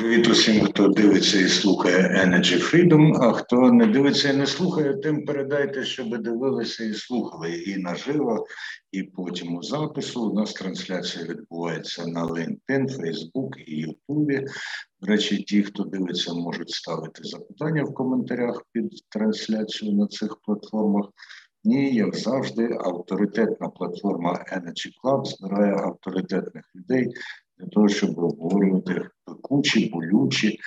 Привіт усім, хто дивиться і слухає Energy Freedom, А хто не дивиться і не слухає, тим передайте, щоб дивилися і слухали і наживо, і потім у запису. У нас трансляція відбувається на LinkedIn, Facebook і YouTube. До речі, ті, хто дивиться, можуть ставити запитання в коментарях під трансляцію на цих платформах. Ні, як завжди, авторитетна платформа Energy Club збирає авторитетних людей для того, щоб обговорювати пекучі, болючі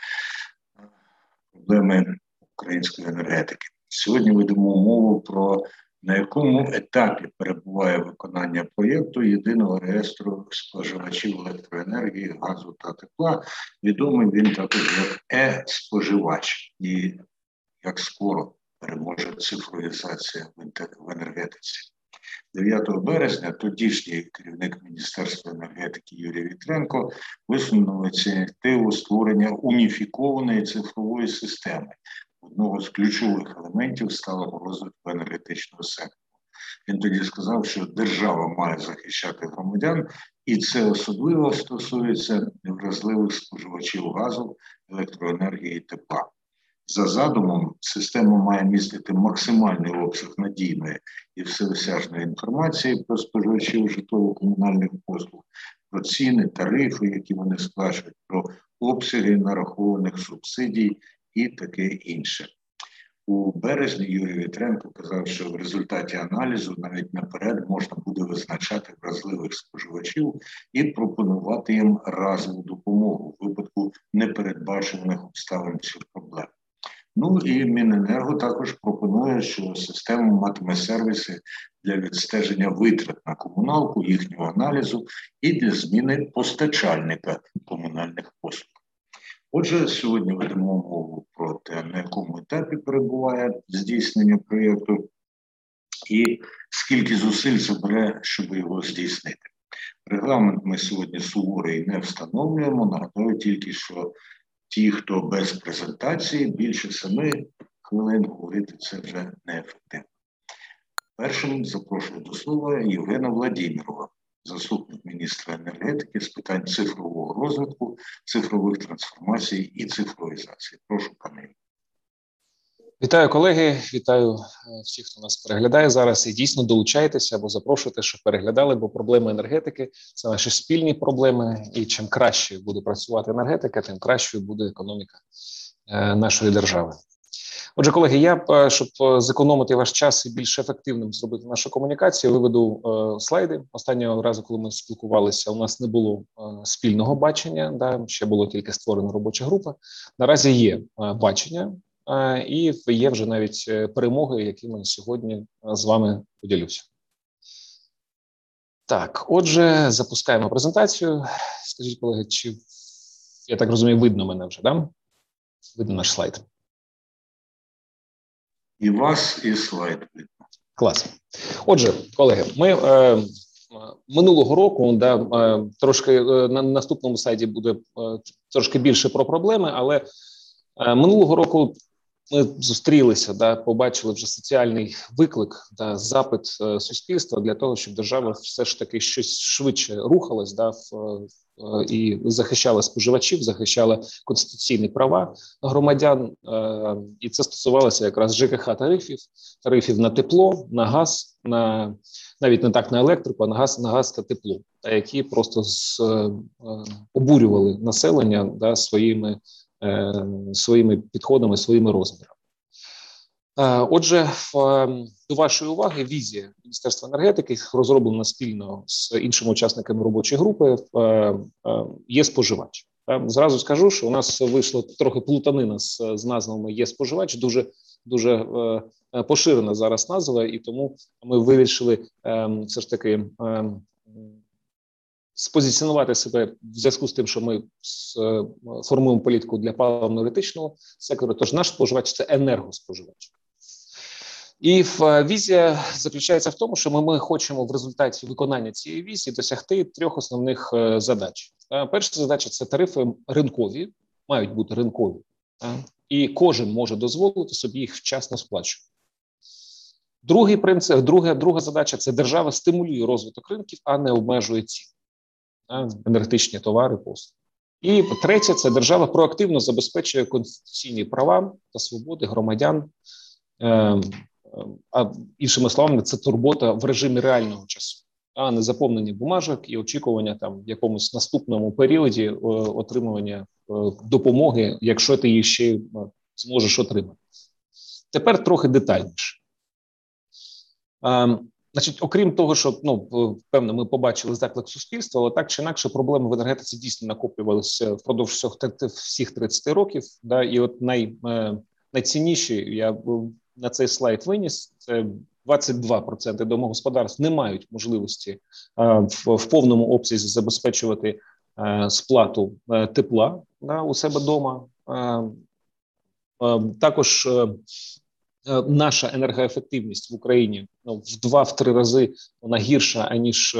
проблеми української енергетики. Сьогодні ведемо мову про на якому етапі перебуває виконання проєкту єдиного реєстру споживачів електроенергії, газу та тепла. Відомий він також як е-споживач, і як скоро переможе цифровізація в енергетиці. 9 березня тодішній керівник Міністерства енергетики Юрій Вітренко висунув ініціативу створення уніфікованої цифрової системи. Одного з ключових елементів сталого розвитку енергетичного сектору. Він тоді сказав, що держава має захищати громадян, і це особливо стосується невразливих споживачів газу, електроенергії і тепла. За задумом, система має містити максимальний обсяг надійної і всеосяжної інформації про споживачів житлово-комунальних послуг, про ціни, тарифи, які вони сплачують, про обсяги нарахованих субсидій і таке інше. У березні Юрій Вітренко казав, що в результаті аналізу навіть наперед можна буде визначати вразливих споживачів і пропонувати їм разову допомогу в випадку непередбачених обставин чи проблем. Ну і Міненерго також пропонує, що система матиме сервіси для відстеження витрат на комуналку, їхнього аналізу і для зміни постачальника комунальних послуг. Отже, сьогодні ведемо мову про те, на якому етапі перебуває здійснення проєкту, і скільки зусиль забере, щоб його здійснити. Регламент ми сьогодні суворий не встановлюємо. Нагадаю тільки, що ті, хто без презентації, більше семи хвилин говорити це вже неефективно. Першим запрошую до слова Євгена Владимирова, заступник міністра енергетики з питань цифрового розвитку, цифрових трансформацій і цифровізації. Прошу пане. Вітаю колеги, вітаю е, всіх, хто нас переглядає зараз. І дійсно долучайтеся або запрошуйте, щоб переглядали, бо проблеми енергетики це наші спільні проблеми. І чим краще буде працювати енергетика, тим кращою буде економіка е, нашої держави. Отже, колеги, я е, щоб зекономити ваш час і більш ефективним зробити нашу комунікацію, виведу слайди. Останнього разу, коли ми спілкувалися, у нас не було спільного бачення. Да, ще було тільки створена робоча група. Наразі є бачення і є вже навіть е, перемоги, якими сьогодні е, з вами поділюся. Так, отже, запускаємо презентацію. Скажіть, колеги, чи я так розумію, видно мене вже, да? Видно наш слайд. І вас, і слайд. Клас. Отже, колеги, ми е, минулого року да, е, трошки е, на наступному сайті буде е, трошки більше про проблеми, але минулого року ми зустрілися, да побачили вже соціальний виклик да запит е, суспільства для того, щоб держава все ж таки щось швидше рухалась, да в е, і захищала споживачів, захищала конституційні права громадян, е, і це стосувалося якраз ЖКХ тарифів, тарифів на тепло, на газ, на навіть не так на електрику, а на газ на газ та тепло, які просто з обурювали населення да своїми своїми підходами, своїми розмірами. Е, отже, до вашої уваги візія Міністерства енергетики розроблена спільно з іншими учасниками робочої групи. Е, є споживач. Зразу скажу, що у нас вийшло трохи плутанина з, з назвами є споживач. Дуже дуже поширена зараз назва, і тому ми вирішили все ж таки спозиціонувати себе в зв'язку з тим, що ми е, формуємо політику для паливно-енергетичного сектору. Тож наш споживач це енергоспоживач. І е, візія заключається в тому, що ми, ми хочемо в результаті виконання цієї візії досягти трьох основних е, задач. Перша задача це тарифи ринкові, мають бути ринкові, і кожен може дозволити собі їх вчасно сплачувати. Другий принцип, друга, друга задача це держава стимулює розвиток ринків, а не обмежує ціни енергетичні товари, послуги. І третє, це держава проактивно забезпечує конституційні права та свободи громадян. Ем, ем, а іншими словами, це турбота в режимі реального часу, а не заповнення бумажок і очікування там в якомусь наступному періоді е, отримування е, допомоги, якщо ти її ще е, зможеш отримати. Тепер трохи детальніше. Значить, окрім того, що ну певно, ми побачили заклик суспільства, але так чи інакше проблеми в енергетиці дійсно накоплювалися впродовж всіх всіх 30 років. Да, і от най, е, найцінніші я на цей слайд виніс це 22% домогосподарств не мають можливості е, в, в повному обсязі забезпечувати е, сплату тепла да, у себе вдома. Також наша енергоефективність в Україні ну, в два-три рази вона гірша аніж е,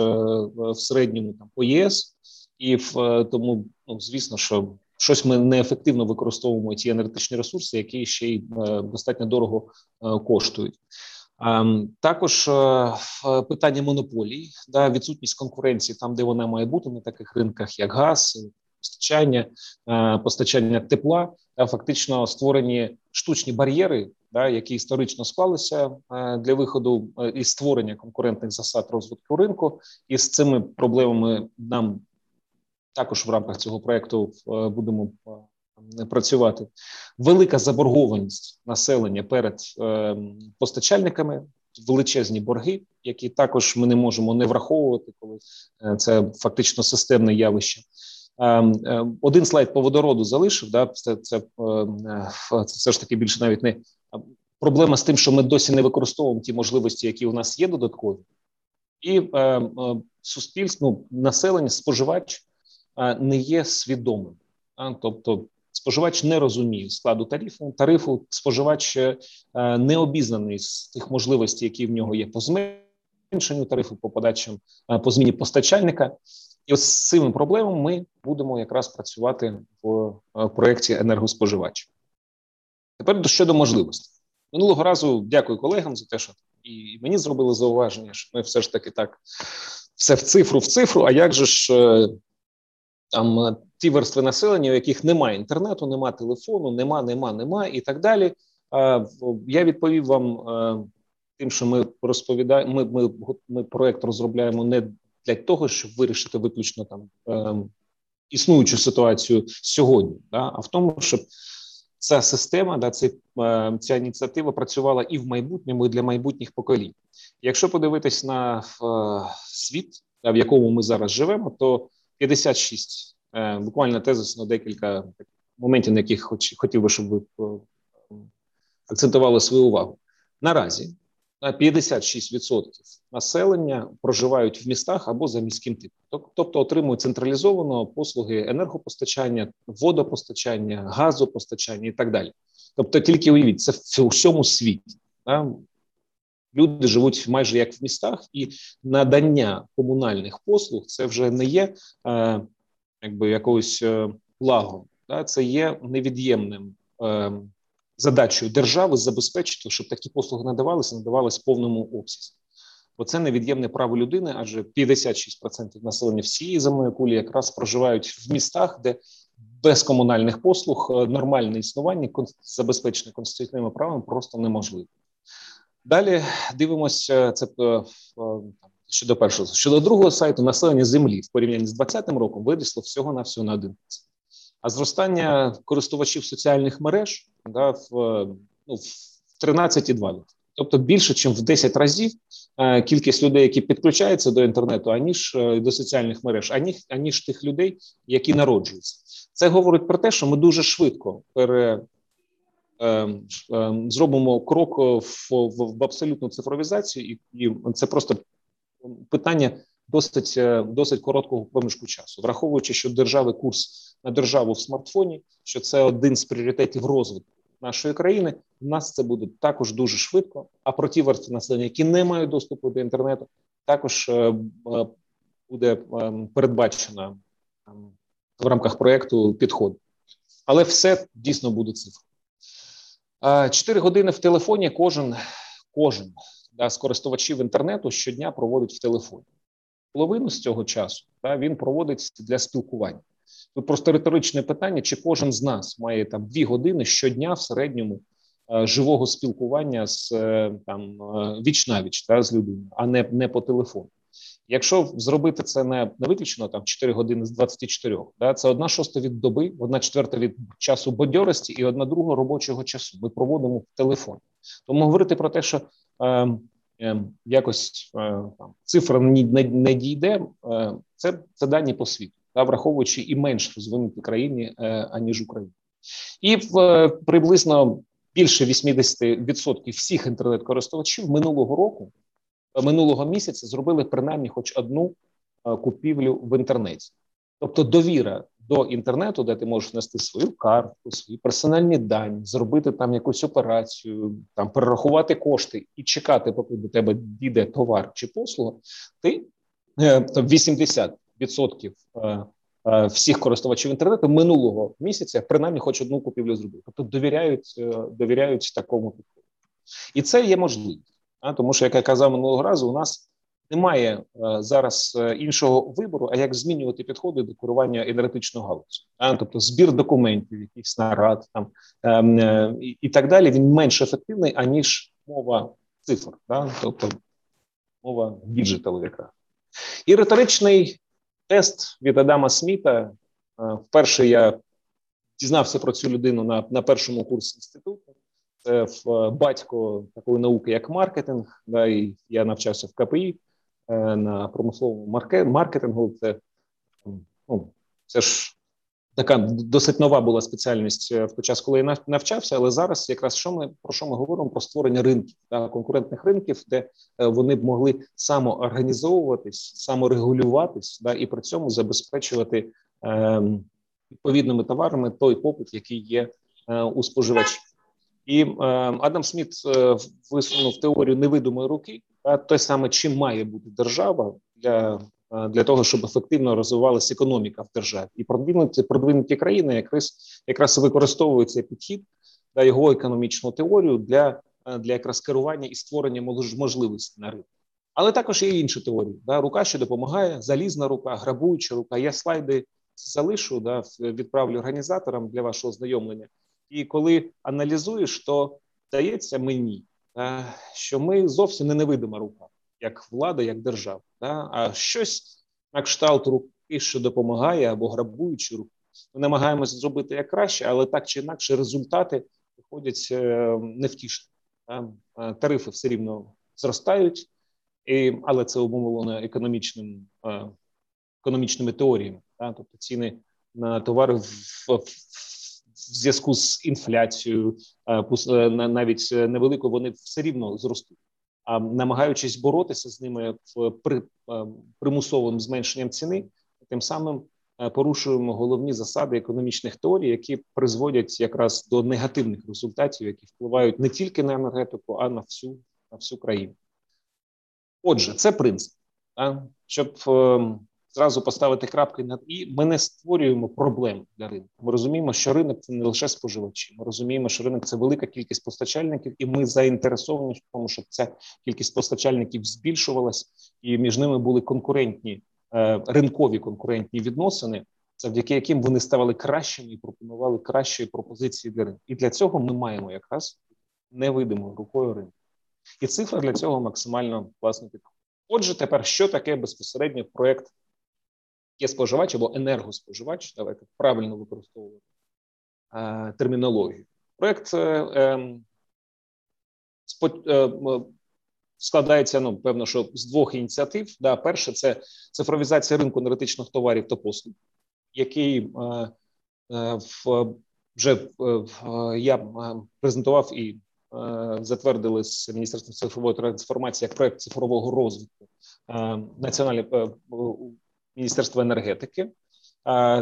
в середньому там по єС, і в е, тому, ну звісно, що щось ми неефективно використовуємо ті енергетичні ресурси, які ще й достатньо дорого коштують. Також питання монополій, да, відсутність конкуренції там, де вона має бути на таких ринках, як газ, постачання, постачання тепла, та фактично створені штучні бар'єри да, які історично склалися е, для виходу е, і створення конкурентних засад розвитку ринку, і з цими проблемами нам також в рамках цього проекту е, будемо працювати. Велика заборгованість населення перед постачальниками. Величезні борги, які також ми не можемо не враховувати, коли це фактично системне явище. Один слайд по водороду залишив. Да, це це, це все ж таки більше навіть не проблема з тим, що ми досі не використовуємо ті можливості, які у нас є додаткові, і е, е, суспільство, ну, населення, споживач е, не є свідомим. А, тобто, споживач не розуміє складу тарифу. Тарифу споживач е, не обізнаний з тих можливостей, які в нього є по зменшенню тарифу, по подачам, е, по зміні постачальника. І ось з цими проблемами ми будемо якраз працювати в е, проєкті енергоспоживач. Тепер щодо можливостей. Минулого разу дякую колегам за те, що і мені зробили зауваження, що ми все ж таки так все в цифру в цифру. А як же ж е, там е, ті верстви населення, у яких немає інтернету, немає телефону, нема, нема, нема і так далі. Я відповів вам тим, що ми розповідаємо. Ми ми, ми проект розробляємо не для того, щоб вирішити виключно там існуючу ситуацію сьогодні, да, а в тому, щоб ця система, да, ця, е, ця ініціатива працювала і в майбутньому, і для майбутніх поколінь. Якщо подивитись на е, світ, в якому ми зараз живемо, то 56, е, буквально тезисно декілька моментів, на яких хотів би, щоб ви акцентували свою увагу. Наразі 56% населення проживають в містах або за міським типом, тобто отримують централізовано послуги енергопостачання, водопостачання, газопостачання і так далі. Тобто, тільки уявіть, це в усьому світі. Люди живуть майже як в містах, і надання комунальних послуг це вже не є е, якби якоюсь е, благом, да? це є невід'ємним е, задачою держави забезпечити, щоб такі послуги надавалися, надавалися в повному обсязі. Бо це невід'ємне право людини, адже 56% населення всієї земної кулі якраз проживають в містах, де без комунальних послуг е, нормальне існування забезпечене конституційними правами просто неможливо. Далі дивимося це е, щодо першого щодо другого сайту населення землі в порівнянні з 2020 роком вирісло всього на всього на 11%. А зростання користувачів соціальних мереж да, в ну, в 13,2. Тобто більше, ніж в 10 разів е, кількість людей, які підключаються до інтернету, аніж е, до соціальних мереж, аніж, аніж тих людей, які народжуються. Це говорить про те, що ми дуже швидко пере. Е, е, зробимо крок в, в, в абсолютну цифровізацію, і, і це просто питання досить е, досить короткого проміжку часу, враховуючи, що держави курс на державу в смартфоні, що це один з пріоритетів розвитку нашої країни. У нас це буде також дуже швидко. А про ті верстви населення, які не мають доступу до інтернету, також е, е, буде передбачено в рамках проекту підход. Але все дійсно буде цифра. Чотири години в телефоні. Кожен, кожен да, з користувачів інтернету щодня проводить в телефоні. Половину з цього часу да, він проводить для спілкування. Тут просто риторичне питання: чи кожен з нас має там дві години щодня в середньому е, живого спілкування з е, там е, віч навіч да, з людиною, а не не по телефону. Якщо зробити це не не виключно там 4 години з 24, да, це одна шоста від доби, одна четверта від часу бадьорості і одна друга робочого часу. Ми проводимо в телефоні. Тому говорити про те, що е, е, якось е, там цифра не, не, не дійде, е, це це дані по світу, да, враховуючи і менш розвинуті країни е, аніж Україна, і в е, приблизно більше 80% всіх інтернет-користувачів минулого року минулого місяця зробили принаймні хоч одну е, купівлю в інтернеті. Тобто довіра до інтернету, де ти можеш внести свою картку, свої персональні дані, зробити там якусь операцію, там перерахувати кошти і чекати, поки до тебе дійде товар чи послуга, ти 80% е, е, всіх користувачів інтернету минулого місяця принаймні хоч одну купівлю зробили. Тобто довіряють, довіряють такому підходу. І це є можливість. Тому, що як я казав минулого разу, у нас немає е, зараз е, іншого вибору, а як змінювати підходи до керування енергетичного галузі. Тобто збір документів, якийсь нарад там ем, е, і так далі. Він менш ефективний аніж мова цифр, тобто мова діджиталу, яка і риторичний тест від Адама Сміта. Е, вперше я дізнався про цю людину на, на першому курсі інституту. Це е, батько такої науки, як маркетинг. Да, і я навчався в КПІ е, на промисловому маркетингу. Це ну, це ж така досить нова була спеціальність е, в той час, коли я навчався. Але зараз, якраз що ми про що ми говоримо? Про створення ринків да, конкурентних ринків, де вони б могли самоорганізовуватись, саморегулюватись, да, і при цьому забезпечувати е, відповідними товарами той попит, який є е, у споживачів. І е, Адам Сміт е, висунув теорію невидимої руки, а те саме, чим має бути держава для е, для того, щоб ефективно розвивалася економіка в державі, і продвинуті продвинуті країни, якраз якраз використовують цей підхід та його економічну теорію для е, для якраз керування і створення можливостей на ринку. Але також є інші теорії. Да, рука, що допомагає, залізна рука, грабуюча рука. Я слайди залишу, да, відправлю організаторам для вашого ознайомлення. І коли аналізуєш, то здається мені, е, що ми зовсім не невидима рука, як влада, як держава, а щось на кшталт руки, що допомагає або грабуючи руку. Ми намагаємося зробити як краще, але так чи інакше результати виходять е, невтішні. Е, тарифи все рівно зростають, і, але це обумовлено економічним, економічними теоріями. Тобто ціни на товари в, в в зв'язку з інфляцією, е, е, навіть невеликою, вони все рівно зростуть. Намагаючись боротися з ними в при е, примусовим зменшенням ціни, тим самим порушуємо головні засади економічних теорій, які призводять якраз до негативних результатів, які впливають не тільки на енергетику, а на всю на всю країну. Отже, це принцип, щоб ем, зразу поставити крапки над і ми не створюємо проблем для ринку. Ми розуміємо, що ринок це не лише споживачі. Ми розуміємо, що ринок це велика кількість постачальників, і ми заінтересовані в тому, щоб ця кількість постачальників збільшувалась, і між ними були конкурентні е, ринкові конкурентні відносини, завдяки яким вони ставали кращими і пропонували кращі пропозиції для ринку. І для цього ми маємо якраз невидимою рукою ринку. І цифра для цього максимально класно підходить. Отже, тепер що таке безпосередньо проект є споживач або енергоспоживач, давайте правильно використовувати е, термінологію. Проект е, ем, е, складається ну, певно, що з двох ініціатив. Да, Перше це цифровізація ринку енергетичних товарів та послуг, який в, вже я презентував і затвердили з Міністерством цифрової трансформації як проект цифрового розвитку національної Міністерства енергетики.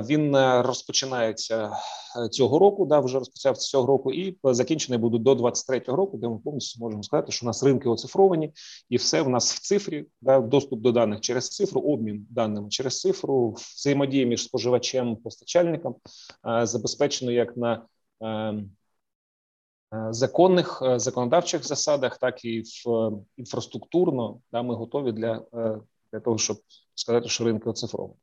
Він е, розпочинається е, цього року. Да, вже розпочався цього року, і закінчений буде до 23-го року, де ми повністю можемо сказати, що у нас ринки оцифровані, і все в нас в цифрі. Да, доступ до даних через цифру, обмін даними через цифру, взаємодія між споживачем постачальником забезпечено як на законних законодавчих засадах, так і в інфраструктурно. Да, ми готові для для того, щоб сказати, що ринки оцифровані.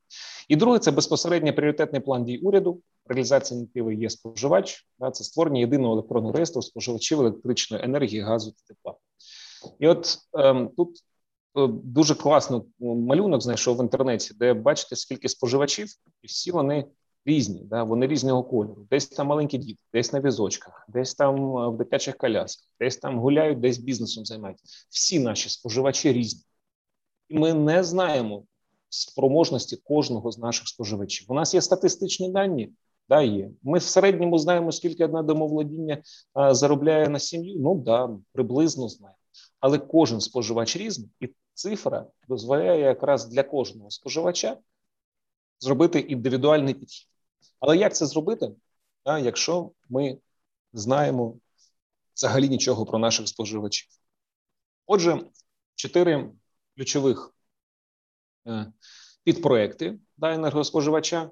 І друге, це безпосередньо пріоритетний план дій уряду. Реалізація ініціативи є споживач. Да, це створення єдиного електронного реєстру споживачів електричної енергії, газу та тепла. І от ем, тут е, дуже класно малюнок знайшов в інтернеті, де бачите, скільки споживачів, і всі вони різні, да, вони різного кольору. Десь там маленькі діти, десь на візочках, десь там е, в дитячих колясках, десь там гуляють, десь бізнесом займаються. Всі наші споживачі різні і ми не знаємо спроможності кожного з наших споживачів. У нас є статистичні дані. Да, є. Ми в середньому знаємо, скільки одне домоволодіння а, заробляє на сім'ю. Ну да, приблизно знаємо. Але кожен споживач різний, і цифра дозволяє якраз для кожного споживача зробити індивідуальний підхід. Але як це зробити, да, якщо ми знаємо взагалі нічого про наших споживачів? Отже, чотири ключових е, підпроекти да, енергоспоживача.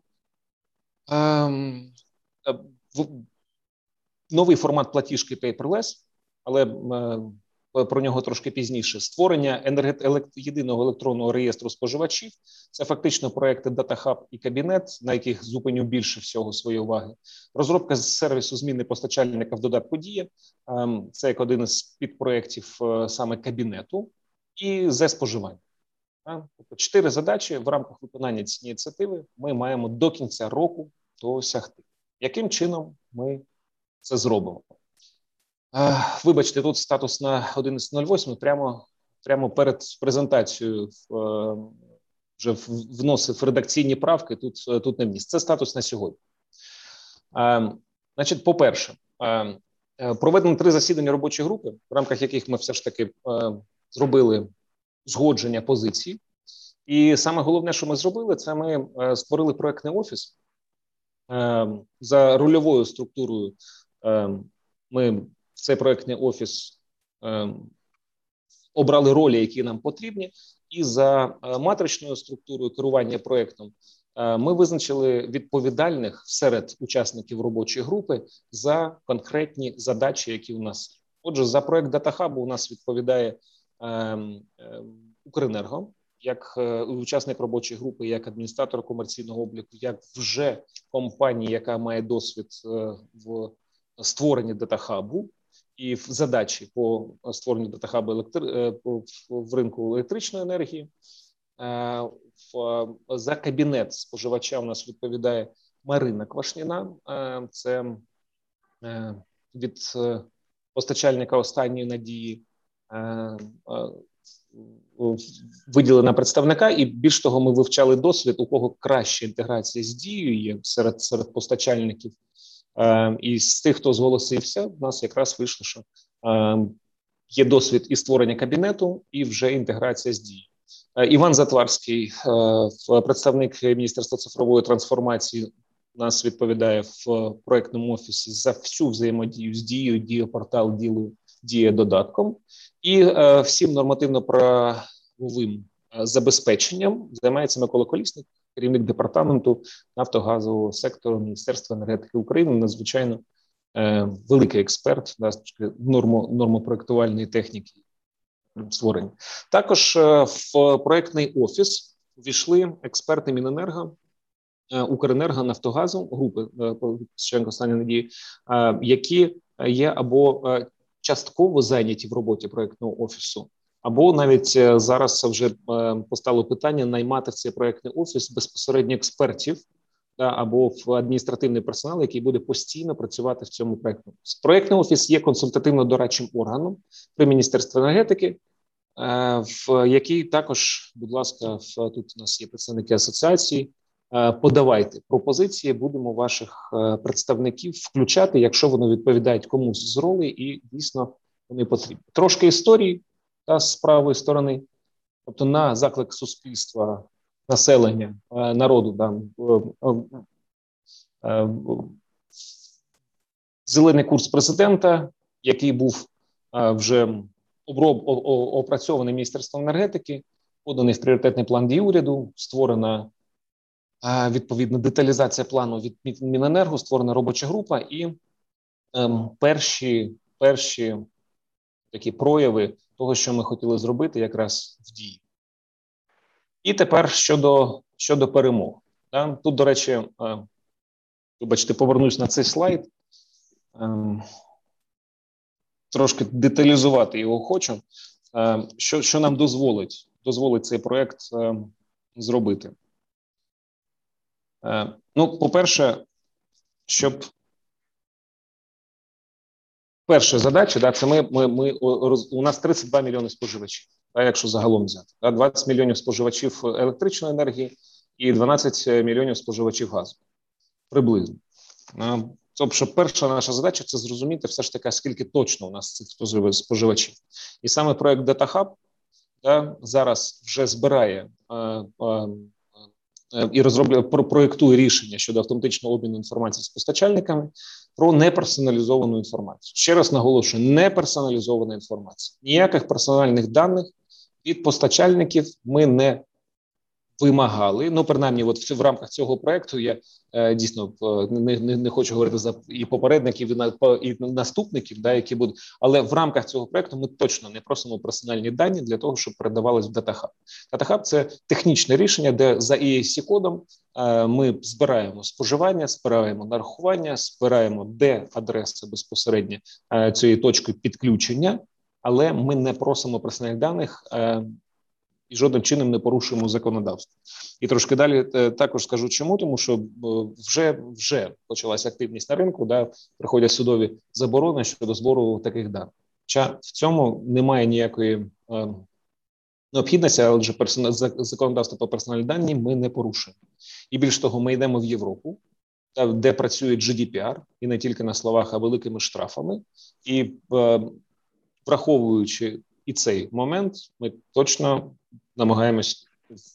Ем, е, новий формат платіжки paperless, але е, про нього трошки пізніше. Створення енергет... єдиного електронного реєстру споживачів. Це фактично проекти DataHub і кабінет, на яких зупиню більше всього своєї уваги. Розробка з сервісу зміни постачальника в додатку Дія. Ем, це як один із підпроєктів саме кабінету і зе споживання. Тобто чотири задачі в рамках виконання цієї ініціативи ми маємо до кінця року досягти. Яким чином ми це зробимо? Вибачте, тут статус на 11.08, прямо прямо перед презентацією е, вже вносив редакційні правки. Тут тут не місце. Це статус на сьогодні. Значить, по-перше, е, проведено три засідання робочої групи, в рамках яких ми все ж таки е, зробили згодження позицій. І саме головне, що ми зробили, це ми е, створили проектний офіс е, за рольовою структурою. Е, ми в цей проектний офіс обрали ролі, які нам потрібні, і за матричною структурою керування проектом ми визначили відповідальних серед учасників робочої групи за конкретні задачі, які у нас. Отже, за проект датахабу у нас відповідає Укренерго, як е, учасник робочої групи, як адміністратор комерційного обліку, як вже компанія, яка має досвід е, в створенні датахабу і в задачі по створенню датахабу електри... Е, в ринку електричної енергії. За кабінет споживача у нас відповідає Марина Квашніна. Це від постачальника останньої надії виділена представника, і більш того, ми вивчали досвід, у кого краща інтеграція з дією є серед серед постачальників. Е, і з тих, хто зголосився, в нас якраз вийшло, що є досвід і створення кабінету, і вже інтеграція з дією. Іван Затварський, представник Міністерства цифрової трансформації, нас відповідає в проектному офісі за всю взаємодію з дією, дієпортал ділою діє додатком, і е, всім нормативно-правовим е, забезпеченням займається Микола Колісник, керівник департаменту нафтогазового сектору Міністерства енергетики України. Надзвичайно е, великий експерт да, нормо, нормопроектувальної техніки створення. Також е, в проектний офіс ввійшли експерти Міненерго. Е, Укренерго Нафтогазу групи е, останньої надії, які є або частково зайняті в роботі проектного офісу, або навіть е, зараз вже е, постало питання наймати в цей проектний офіс безпосередньо експертів. Або в адміністративний персонал, який буде постійно працювати в цьому проектному офісі. Проектний офіс є консультативно-дорадчим органом при міністерстві енергетики, е, в який також, будь ласка, тут у нас є представники асоціації. Е, подавайте пропозиції, будемо ваших е, представників включати, якщо вони відповідають комусь з ролей, і дійсно вони потрібні. Трошки історії та з правої сторони, тобто на заклик суспільства, населення, е, народу, да, зелений курс президента, який був вже оброб опрацьований міністерством енергетики, поданий в пріоритетний план дій уряду, створена відповідно деталізація плану від Міненерго, створена робоча група, і ем, перші перші такі прояви того, що ми хотіли зробити, якраз в дії. І тепер щодо щодо перемог. Тут, до речі, е, повернусь на цей слайд. Ем, трошки деталізувати його хочу. Е, що що нам дозволить дозволить цей проект е, зробити? Ну, по-перше, щоб перша задача, да, це ми ми, ми у нас 32 мільйони споживачів, да, якщо загалом взяти, да, 20 мільйонів споживачів електричної енергії і 12 мільйонів споживачів газу. Приблизно. Тобто, перша наша задача це зрозуміти все ж таки, скільки точно у нас цих споживачів. І саме проект DataHub да, зараз вже збирає е, е, Е, і розробляє проєктує рішення щодо автоматичного обміну інформації з постачальниками про неперсоналізовану інформацію. Ще раз наголошую: неперсоналізована інформація. Ніяких персональних даних від постачальників ми не вимагали. Ну, принаймні, от в, рамках цього проекту я е, дійсно е, не, не не, хочу говорити за і попередників, і на і наступників, да, які будуть, але в рамках цього проекту ми точно не просимо персональні дані для того, щоб передавались в DataHub. DataHub – це технічне рішення, де за EAC кодом е, ми збираємо споживання, збираємо нарахування, збираємо де адреса безпосередньо е, цієї точки підключення. Але ми не просимо персональних даних е, і жодним чином не порушуємо законодавство. І трошки далі е, також скажу, чому тому, що е, вже вже почалася активність на ринку, да приходять судові заборони щодо збору таких даних. Хоча в цьому немає ніякої е, необхідності, адже персона законодавство по персональні дані ми не порушуємо. І більш того, ми йдемо в Європу, де працює GDPR, і не тільки на словах, а великими штрафами, і е, враховуючи і цей момент, ми точно намагаємось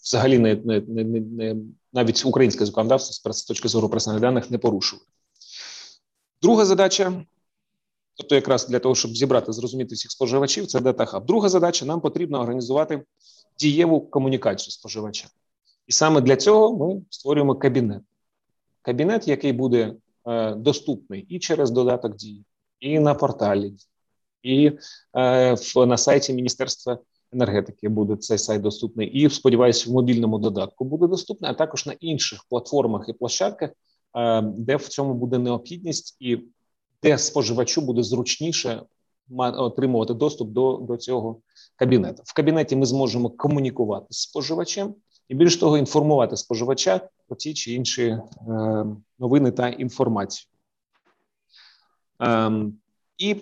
взагалі не не, не, не навіть українське законодавство з точки зору персональних даних не порушувати. Друга задача. Тобто, якраз для того, щоб зібрати, зрозуміти всіх споживачів, це DataHub. Друга задача: нам потрібно організувати дієву комунікацію споживача. І саме для цього ми створюємо кабінет. Кабінет, який буде е, доступний і через додаток дії, і на порталі, і е, на сайті Міністерства енергетики буде цей сайт доступний, і сподіваюся, в мобільному додатку буде доступний, а також на інших платформах і площадках, е, де в цьому буде необхідність, і де споживачу буде зручніше отримувати доступ до, до цього кабінету. В кабінеті ми зможемо комунікувати з споживачем. І більш того, інформувати споживача про ті чи інші е, новини та інформацію. Ем, е, і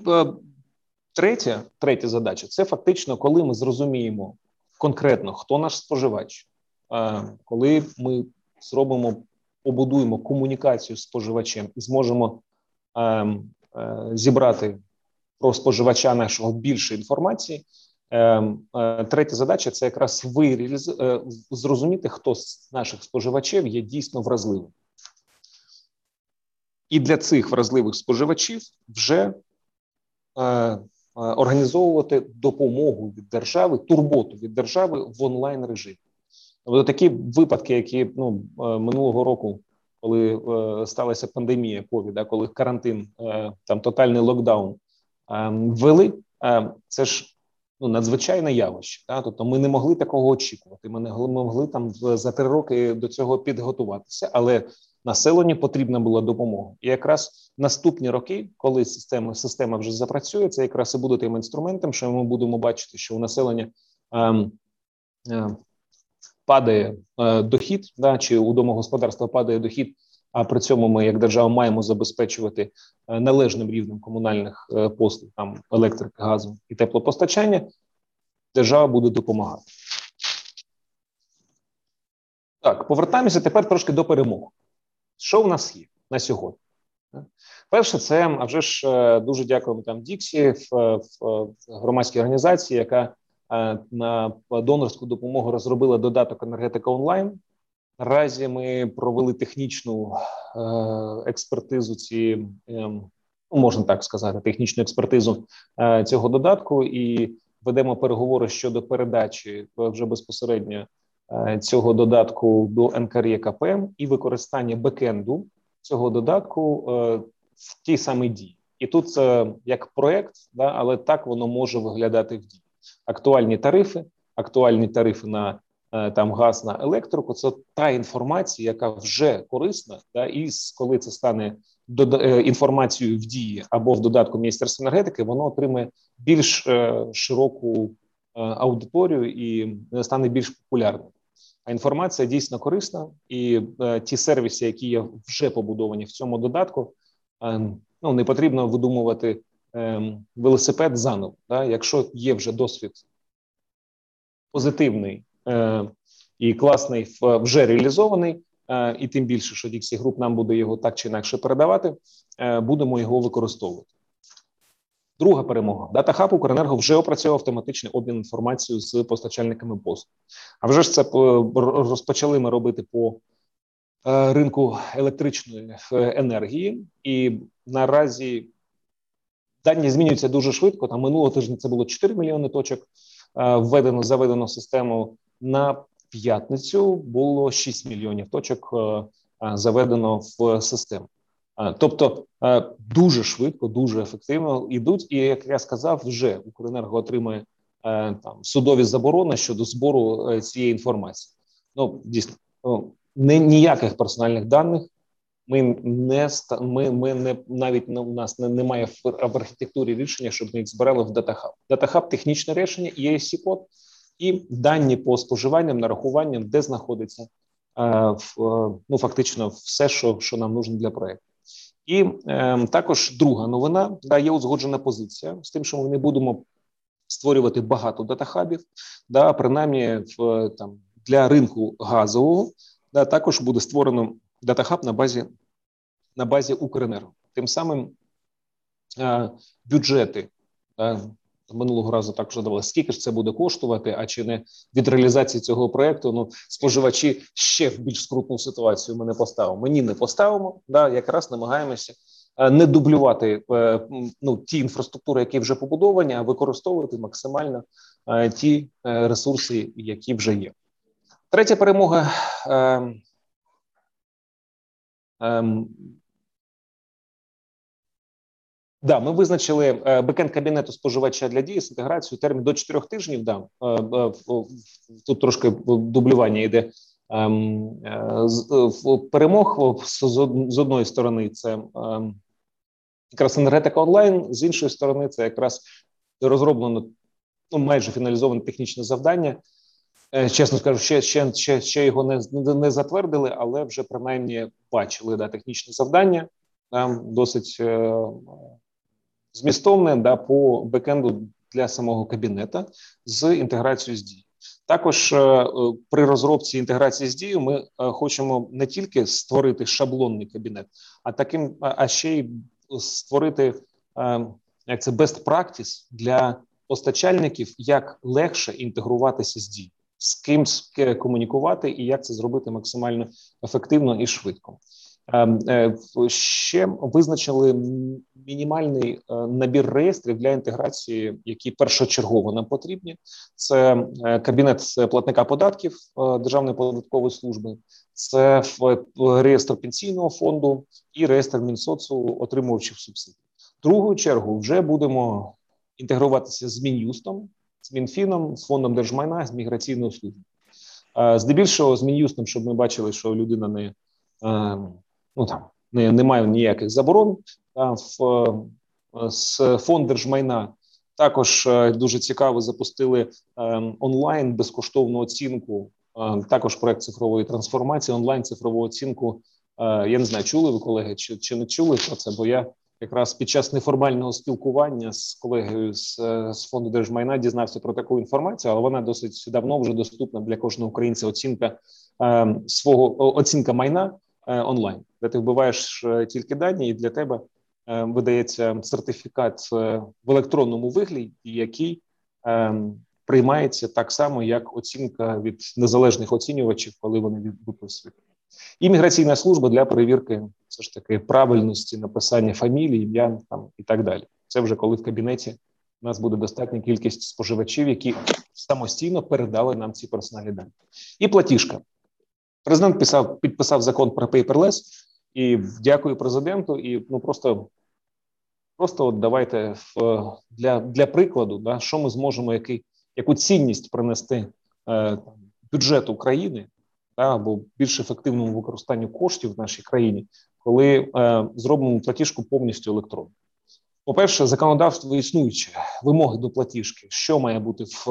Третя третя задача це фактично, коли ми зрозуміємо конкретно, хто наш споживач, коли ми зробимо, побудуємо комунікацію з споживачем і зможемо ем, е, зібрати про споживача нашого більше інформації. Ем, е, третя задача це якраз виріз, е, зрозуміти, хто з наших споживачів є дійсно вразливим. І для цих вразливих споживачів вже Е, організовувати допомогу від держави, турботу від держави в онлайн режимі. Тобто такі випадки, які ну е, минулого року, коли е, сталася пандемія ковіда, коли карантин, там тотальний локдаун ввели, це ж ну надзвичайне явище. Та? Тобто, ми не могли такого очікувати. Ми не могли там за три роки до цього підготуватися, але населенню потрібна була допомога. І якраз наступні роки, коли система система вже запрацює, це якраз і буде тим інструментом, що ми будемо бачити, що у населення е, е, падає е, дохід, да, чи у домогосподарства падає дохід. А при цьому ми, як держава, маємо забезпечувати е, належним рівнем комунальних е, послуг, там електрики, газу і теплопостачання. Держава буде допомагати. Так, повертаємося тепер трошки до перемог. Що в нас є на сьогодні? Перше, це а вже ж е, дуже дякуємо там Діксі в, в громадській організації, яка е, на донорську допомогу розробила додаток енергетика онлайн. Наразі ми провели технічну е, експертизу ці, ну, можна так сказати, технічну експертизу цього додатку і ведемо переговори щодо передачі вже безпосередньо Е, цього додатку до НКРЄКП і використання бекенду цього додатку е, в тій самій дії. І тут це як проект, да, але так воно може виглядати в дії. Актуальні тарифи, актуальні тарифи на е, там газ на електрику. Це та інформація, яка вже корисна, да, і коли це стане е, інформацією в дії або в додатку Міністерства енергетики, воно отримає більш е, широку аудиторію і стане більш популярним. Інформація дійсно корисна, і ті сервіси, які є вже побудовані в цьому додатку, ну не потрібно видумувати ем, велосипед заново. Да? Якщо є вже досвід позитивний е, і класний, вже реалізований, е, і тим більше, що Dixie Group нам буде його так чи інакше передавати, е, будемо його використовувати. Друга перемога. DataHub Укренерго вже опрацьовував автоматичний обмін інформацією з постачальниками послуг. А вже ж це розпочали ми робити по Е, ринку електричної е, енергії, і наразі дані змінюються дуже швидко. Там минулого тижня це було 4 мільйони точок. Е, введено заведено систему на п'ятницю. Було 6 мільйонів точок заведено в систему. Тобто дуже швидко, дуже ефективно йдуть. І як я сказав, вже Укренерго отримує там судові заборони щодо збору цієї інформації. Ну дійсно ну, не ніяких персональних даних. Ми не ми, ми не навіть у нас не, немає в архітектурі рішення, щоб ми їх збирали в DataHub. DataHub – технічне рішення, esc код і дані по споживанням, нарахуванням, де знаходиться е, в, ну фактично все, що що нам нужно для проекту. І е, також друга новина да, є узгоджена позиція з тим, що ми не будемо створювати багато датахабів, да, принаймні в там для ринку газового да, також буде створено датахаб на базі на базі Укренерго. Тим самим е, бюджети минулого разу також задавали, скільки ж це буде коштувати, а чи не від реалізації цього проекту ну споживачі ще в більш скрутну ситуацію ми не поставимо. Мені не поставимо. Да, якраз намагаємося. Не дублювати е, ну ті інфраструктури, які вже побудовані, а використовувати максимально е, ті ресурси, які вже є. Третя перемога. Да, ми визначили е, бекенд кабінету споживача для дії з інтеграцією термін до 4 тижнів. Да, е, е, тут трошки дублювання йде ем, перемог з одної сторони. Це ем, якраз енергетика онлайн, з іншої сторони, це якраз розроблено ну майже фіналізоване технічне завдання. Чесно скажу, ще ще ще, ще його не не затвердили, але вже принаймні бачили да, технічне завдання да, досить змістовне да, по бекенду для самого кабінета з інтеграцією з дії. Також е, при розробці інтеграції з дією ми е, хочемо не тільки створити шаблонний кабінет, а таким, а ще й створити е, як це best practice для постачальників, як легше інтегруватися з дією з ким комунікувати і як це зробити максимально ефективно і швидко. Ем, е, ще визначили мінімальний е, набір реєстрів для інтеграції, які першочергово нам потрібні. Це е, кабінет платника податків Державної податкової служби, це реєстр пенсійного фонду і реєстр Мінсоцу отримувачів субсидій. Другу чергу вже будемо інтегруватися з мін'юстом з Мінфіном, з фондом держмайна, з міграційною службою. Здебільшого з мін'юстом, щоб ми бачили, що людина не е, ну там не, не має ніяких заборон. А в з фонд держмайна також е, дуже цікаво запустили е, онлайн безкоштовну оцінку. Також проект цифрової трансформації, онлайн цифрову оцінку. Я не знаю, чули ви колеги, чи чи не чули про це? Бо я якраз під час неформального спілкування з колегою з, е, з фонду держмайна дізнався про таку інформацію, але вона досить давно вже доступна для кожного українця. Оцінка е, свого оцінка майна е, онлайн, де ти вбиваєш е, тільки дані, і для тебе е, видається сертифікат е, в електронному вигляді, який приймається так само, як оцінка від незалежних оцінювачів, коли вони виписують. Імміграційна служба для перевірки все ж таки правильності написання фамілії, ім'я там і так далі. Це вже коли в кабінеті у нас буде достатня кількість споживачів, які самостійно передали нам ці персональні дані. І платіжка. Президент писав, підписав закон про paperless, і дякую президенту. І ну просто Просто от давайте в, для для прикладу, да, що ми зможемо, який, яку цінність принести е, бюджету України да, або більш ефективному використанню коштів в нашій країні, коли е, зробимо платіжку повністю електронною. По-перше, законодавство існуюче вимоги до платіжки, що має бути в,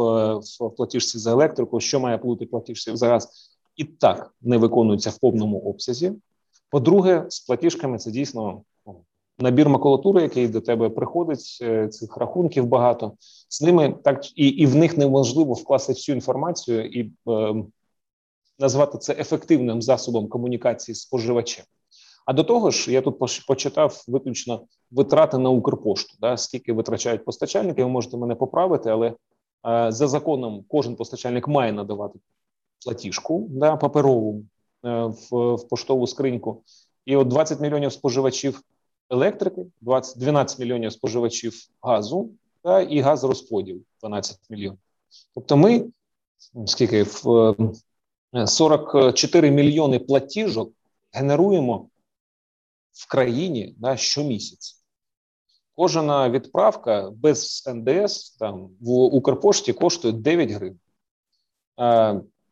в платіжці за електрику, що має бути в платіжці за газ, і так не виконується в повному обсязі. По-друге, з платіжками це дійсно ну, набір макулатури, який до тебе приходить, е, цих рахунків багато. З ними так і і в них неможливо вкласти всю інформацію і е, назвати це ефективним засобом комунікації з споживачем. А до того ж, я тут почитав виключно витрати на Укрпошту. Да, Скільки витрачають постачальники, ви можете мене поправити, але е, за законом кожен постачальник має надавати платіжку да, паперову е, в, в поштову скриньку. І от 20 мільйонів споживачів електрики, 20, 12 мільйонів споживачів газу да, і газорозподіл 12 мільйонів. Тобто, ми скільки в 44 мільйони платіжок генеруємо в країні да, щомісяця. Кожна відправка без НДС там в Укрпошті коштує 9 гривень.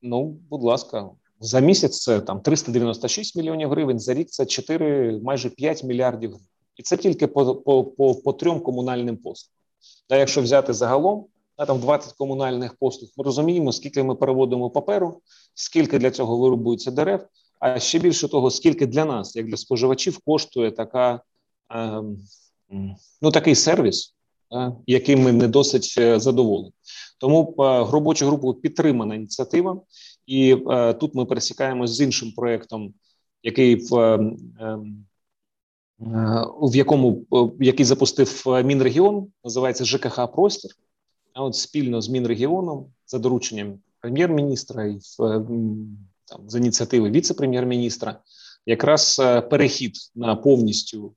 Ну, будь ласка, за місяць це там 396 мільйонів гривень, за рік це 4, майже 5 мільярдів гривень. І це тільки по по, по, по трьом комунальним послугам. Та якщо взяти загалом, а там 20 комунальних послуг, ми розуміємо, скільки ми переводимо паперу, скільки для цього вирубується дерев, а ще більше того, скільки для нас, як для споживачів, коштує така, е, ну, такий сервіс, е, яким ми не досить е, задоволені. Тому е, робочу групу підтримана ініціатива, і е, тут ми пересікаємося з іншим проєктом, який в е, в якому який запустив Мінрегіон, називається ЖКХ Простір. А от спільно з Мінрегіоном за дорученням прем'єр-міністра і там з ініціативи віце-прем'єр-міністра, якраз перехід на повністю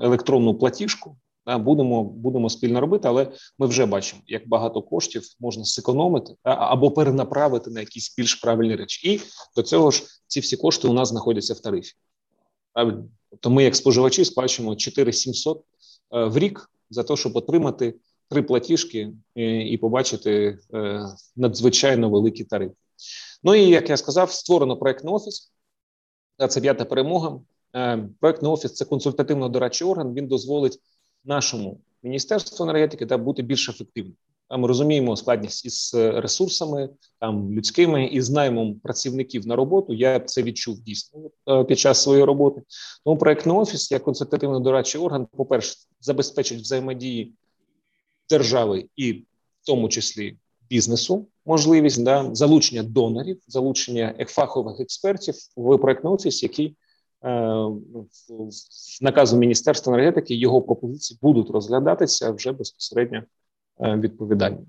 електронну платіжку будемо будемо спільно робити, але ми вже бачимо, як багато коштів можна зекономити або перенаправити на якісь більш правильні речі. І до цього ж ці всі кошти у нас знаходяться в тарифі. Тобто ми, як споживачі, сплачуємо 4700 е, в рік за те, щоб отримати три платіжки е, і побачити е, надзвичайно великі тарифи. Ну і як я сказав, створено проектний офіс. Це п'ята перемога. Проектний офіс це консультативно-дорадчий орган. Він дозволить нашому міністерству енергетики та бути більш ефективним. Ми розуміємо складність із е, ресурсами, там людськими і з працівників на роботу. Я це відчув дійсно е, під час своєї роботи. Тому проектний офіс як консультативно дорадчий орган, по перше, забезпечить взаємодії держави і в тому числі бізнесу, можливість да залучення донорів, залучення фахових експертів в проектний офіс, який з наказу Міністерства енергетики його пропозиції будуть розглядатися вже безпосередньо е, відповідально.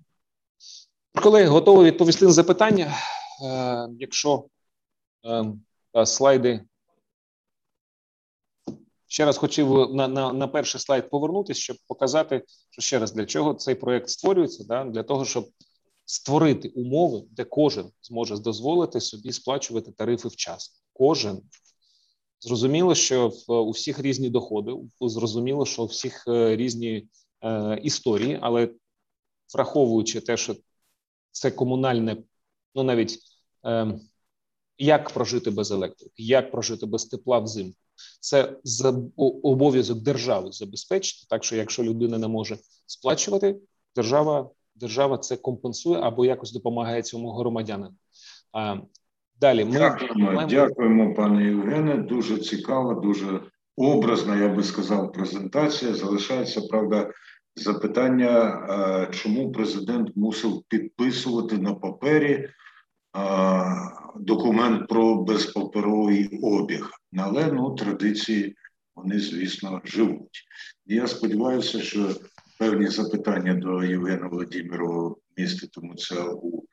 Колеги, готові відповісти на запитання. Е, якщо е, слайди ще раз хотів на на, на перший слайд повернутися, щоб показати, що ще раз для чого цей проект створюється, да? для того, щоб створити умови, де кожен зможе дозволити собі сплачувати тарифи вчасно. Кожен Зрозуміло, що в у всіх різні доходи, зрозуміло, що у всіх е, різні е, історії, але враховуючи те, що це комунальне, ну навіть е, як прожити без електрики, як прожити без тепла взимку, це обов'язок держави забезпечити. Так що, якщо людина не може сплачувати, держава держава це компенсує або якось допомагає цьому громадянину. Далі ми дякуємо, маємо... дякуємо, пане Євгене. Дуже цікава, дуже образна, я би сказав, презентація. Залишається правда запитання, чому президент мусив підписувати на папері документ про безпаперовий обіг. Але ну традиції вони, звісно, живуть. І я сподіваюся, що певні запитання до Євгена Володимирова міститимуться у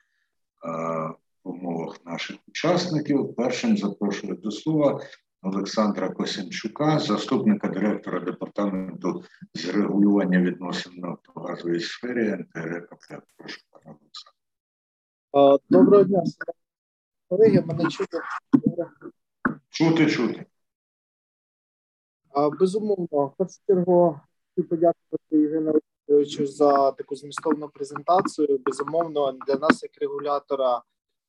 умовах наших учасників. Першим запрошую до слова Олександра Косінчука, заступника директора департаменту з регулювання відносин на автогазовій сфері НТРКП. Прошу пане Олександр. Доброго дня, колеги. Мене чути чути, чути. Безумовно, в першу чергу хотів подякувати Євгену Олексійовичу за таку змістовну презентацію. Безумовно, для нас, як регулятора,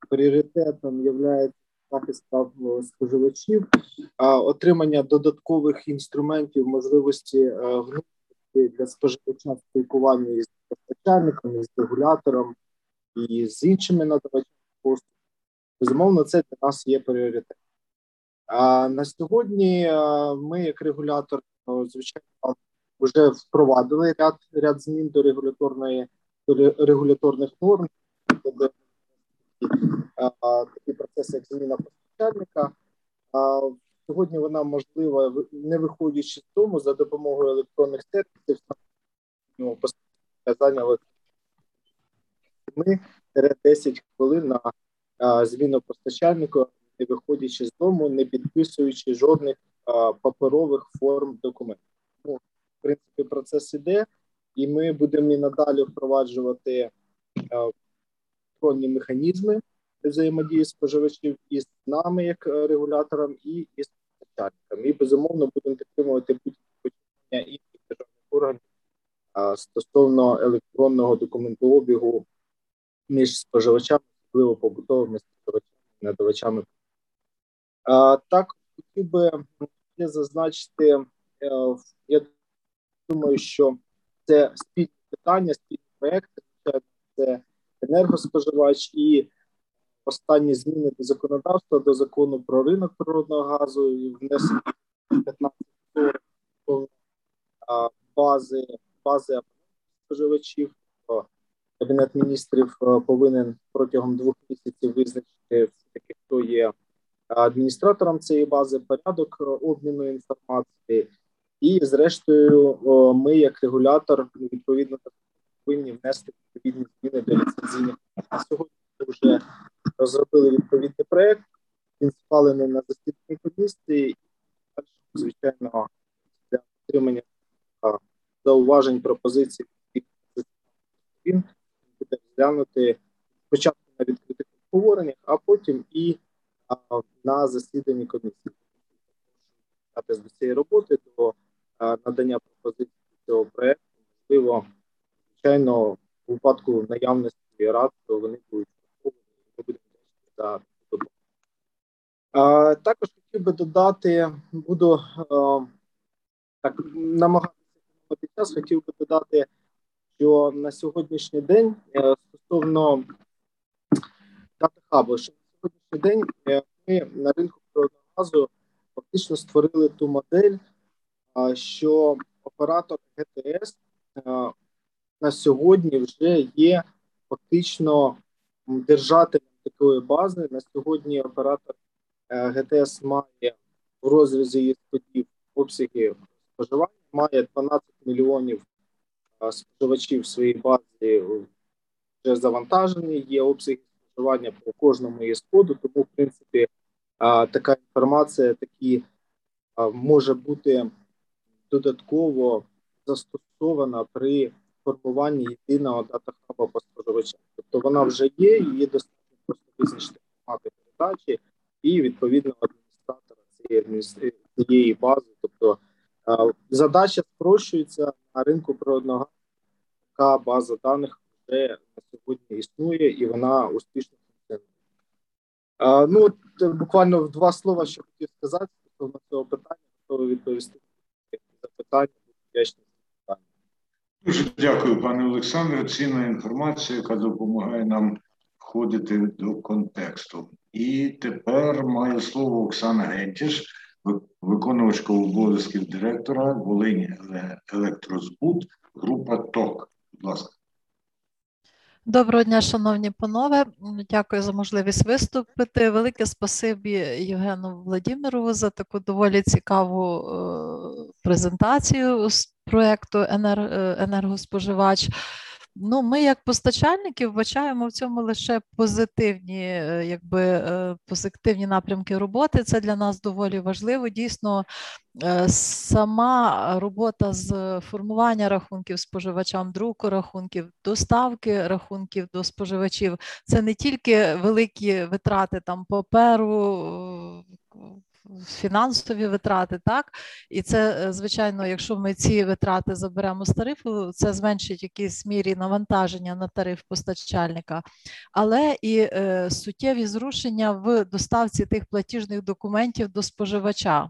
пріоритетом є захист прав споживачів, отримання додаткових інструментів, можливості е, для споживача спілкування із постачальником, із регулятором і з іншими надавачами послуг. Безумовно, це для нас є пріоритет. А на сьогодні е, ми, як регулятор, е, звичайно, вже впровадили ряд ряд змін до регуляторної до регуляторних норм, тобто такі процеси, як зміна постачальника. Сьогодні вона можлива, не виходячи з тому, за допомогою електронних сервісів зайняли ми 10 хвилин на зміну постачальника, не виходячи з дому, не підписуючи жодних паперових форм документів. Ну, в принципі, процес іде, і ми будемо і надалі впроваджувати електронні механізми взаємодії споживачів із нами, як регулятором, і із постачальниками. І безумовно будемо підтримувати будь-які інших державних органів стосовно електронного документообігу між споживачами, особливо побутовими споживачами надавачами. Так хотів би зазначити, е, я думаю, що це спільне питання, спільні проекти, це енергоспоживач і останні зміни до законодавства до закону про ринок природного газу і внесення 15 бази бази споживачів. Кабінет міністрів повинен протягом двох місяців визначити хто є адміністратором цієї бази, порядок обміну інформації, і, зрештою, ми, як регулятор, відповідно повинні внести відповідні зміни до ліцензійних. Сьогодні ми вже розробили відповідний проект. Він схвалений на засіданні комісії, і звичайно, для отримання зауважень пропозицій він буде розглянути спочатку на відкритих обговореннях, а потім і а, на засіданні комісії. До цієї роботи до а, надання пропозицій цього проекту можливо, звичайно, у випадку наявності рад, то вони будуть ми за допомогу. Також хотів би додати, буду а, так намагатися час, хотів би додати що на сьогоднішній день е, стосовно дата що на сьогоднішній день е, ми на ринку природного газу фактично створили ту модель, що оператор ГТС е, на сьогодні вже є фактично держателем такої бази. На сьогодні оператор ГТС має в розрізі її сподів обсяги споживання, має 12 мільйонів споживачів в своїй базі вже завантажені, є обсяги споживання по кожному є коду, тому, в принципі, така інформація такі може бути додатково застосована при формуванні єдиного дата-хаба по споживачам. Тобто вона вже є, її достатньо просто визначити формати передачі і відповідно адміністратора цієї цієї бази. Тобто задача спрощується на ринку природного газу, така база даних вже на сьогодні існує і вона успішно функціонує. Ну от е, буквально в два слова, що хотів сказати стосовно цього питання, готовий відповісти запитання. Вдячний. Дуже дякую, пане Олександре. Цінна інформація, яка допомагає нам входити до контексту. І тепер має слово Оксана Гентіш виконувачка обов'язків директора Волинь електрозбут, група ТОК. Будь ласка. Доброго дня, шановні панове. Дякую за можливість виступити. Велике спасибі Євгену Владимирову за таку доволі цікаву е, презентацію проєкту енергоспоживач. Ну, ми, як постачальники, вбачаємо в цьому лише позитивні, е, якби е, позитивні напрямки роботи. Це для нас доволі важливо. Дійсно, е, сама робота з формування рахунків споживачам, друку рахунків, доставки рахунків до споживачів це не тільки великі витрати там паперу фінансові витрати, так і це е, звичайно, якщо ми ці витрати заберемо з тарифу, це зменшить якісь мірі навантаження на тариф постачальника, але і е, суттєві зрушення в доставці тих платіжних документів до споживача.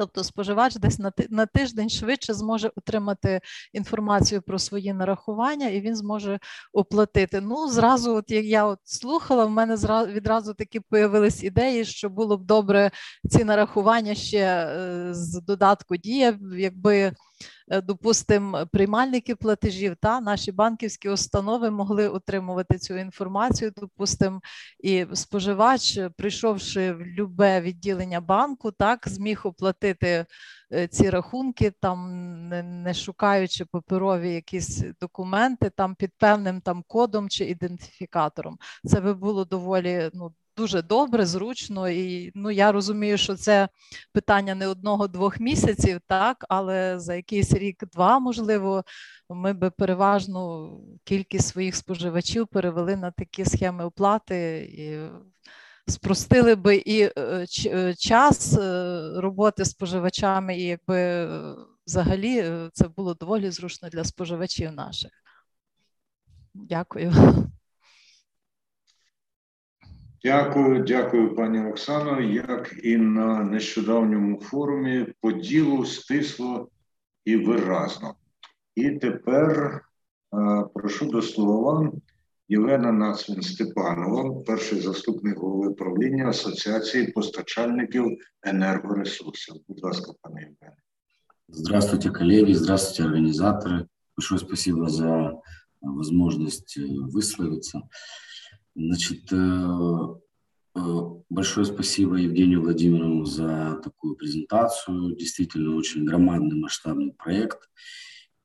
Тобто споживач десь на на тиждень швидше зможе отримати інформацію про свої нарахування, і він зможе оплатити. Ну, зразу, от як я от слухала, в мене зразу відразу такі появились ідеї, що було б добре ці нарахування ще е, з додатку дія, якби. Е, допустимо, приймальники платежів та наші банківські установи могли отримувати цю інформацію. Допустимо, і споживач, прийшовши в любе відділення банку, так зміг оплатити е, ці рахунки, там не шукаючи паперові якісь документи, там під певним там кодом чи ідентифікатором. Це би було доволі ну дуже добре, зручно, і ну я розумію, що це питання не одного-двох місяців, так але за якийсь рік-два, можливо, ми би переважну кількість своїх споживачів перевели на такі схеми оплати і. Спростили би і е, е, час е, роботи з споживачами, і якби взагалі це було доволі зручно для споживачів наших. Дякую. Дякую, дякую, пані Оксано. Як і на нещодавньому форумі, по ділу стисло і виразно. І тепер а, прошу до слова Євгена Нацвін Степанова, перший заступник голови правління Асоціації постачальників енергоресурсів. Будь ласка, пане Євгене. Здравствуйте, коллеги, здравствуйте, организаторы. Большое спасибо за возможность высказаться. Значит, э, э, большое спасибо Евгению Владимировну за такую презентацию. Действительно очень громадный масштабный проект.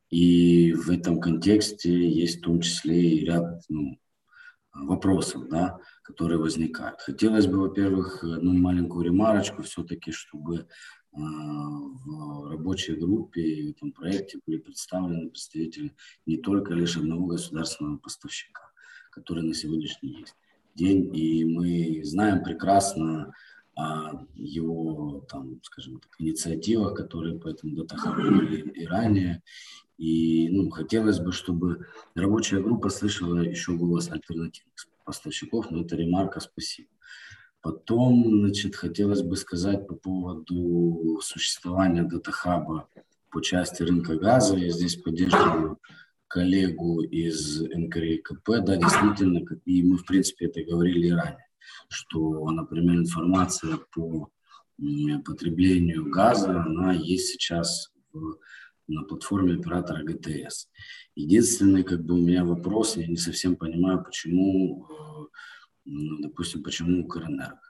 И в этом контексте есть в том числе и ряд ну, вопросов, да, которые возникают. Хотелось бы, во-первых, одну маленькую ремарочку все-таки, чтобы э, в рабочей группе и в этом проекте были представлены представители не только лишь одного государственного поставщика который на сегодняшний день. И мы знаем прекрасно о его, там, скажем так, инициативах, которые по этому датахабу были и ранее. И ну, хотелось бы, чтобы рабочая группа слышала еще голос альтернативных поставщиков, но это ремарка, спасибо. Потом, значит, хотелось бы сказать по поводу существования датахаба по части рынка газа. Я здесь поддерживаю коллегу из НКРКП, да, действительно, и мы, в принципе, это говорили ранее, что, например, информация по потреблению газа, она есть сейчас в, на платформе оператора ГТС. Единственный, как бы, у меня вопрос, я не совсем понимаю, почему, э, ну, допустим, почему Укрэнерго.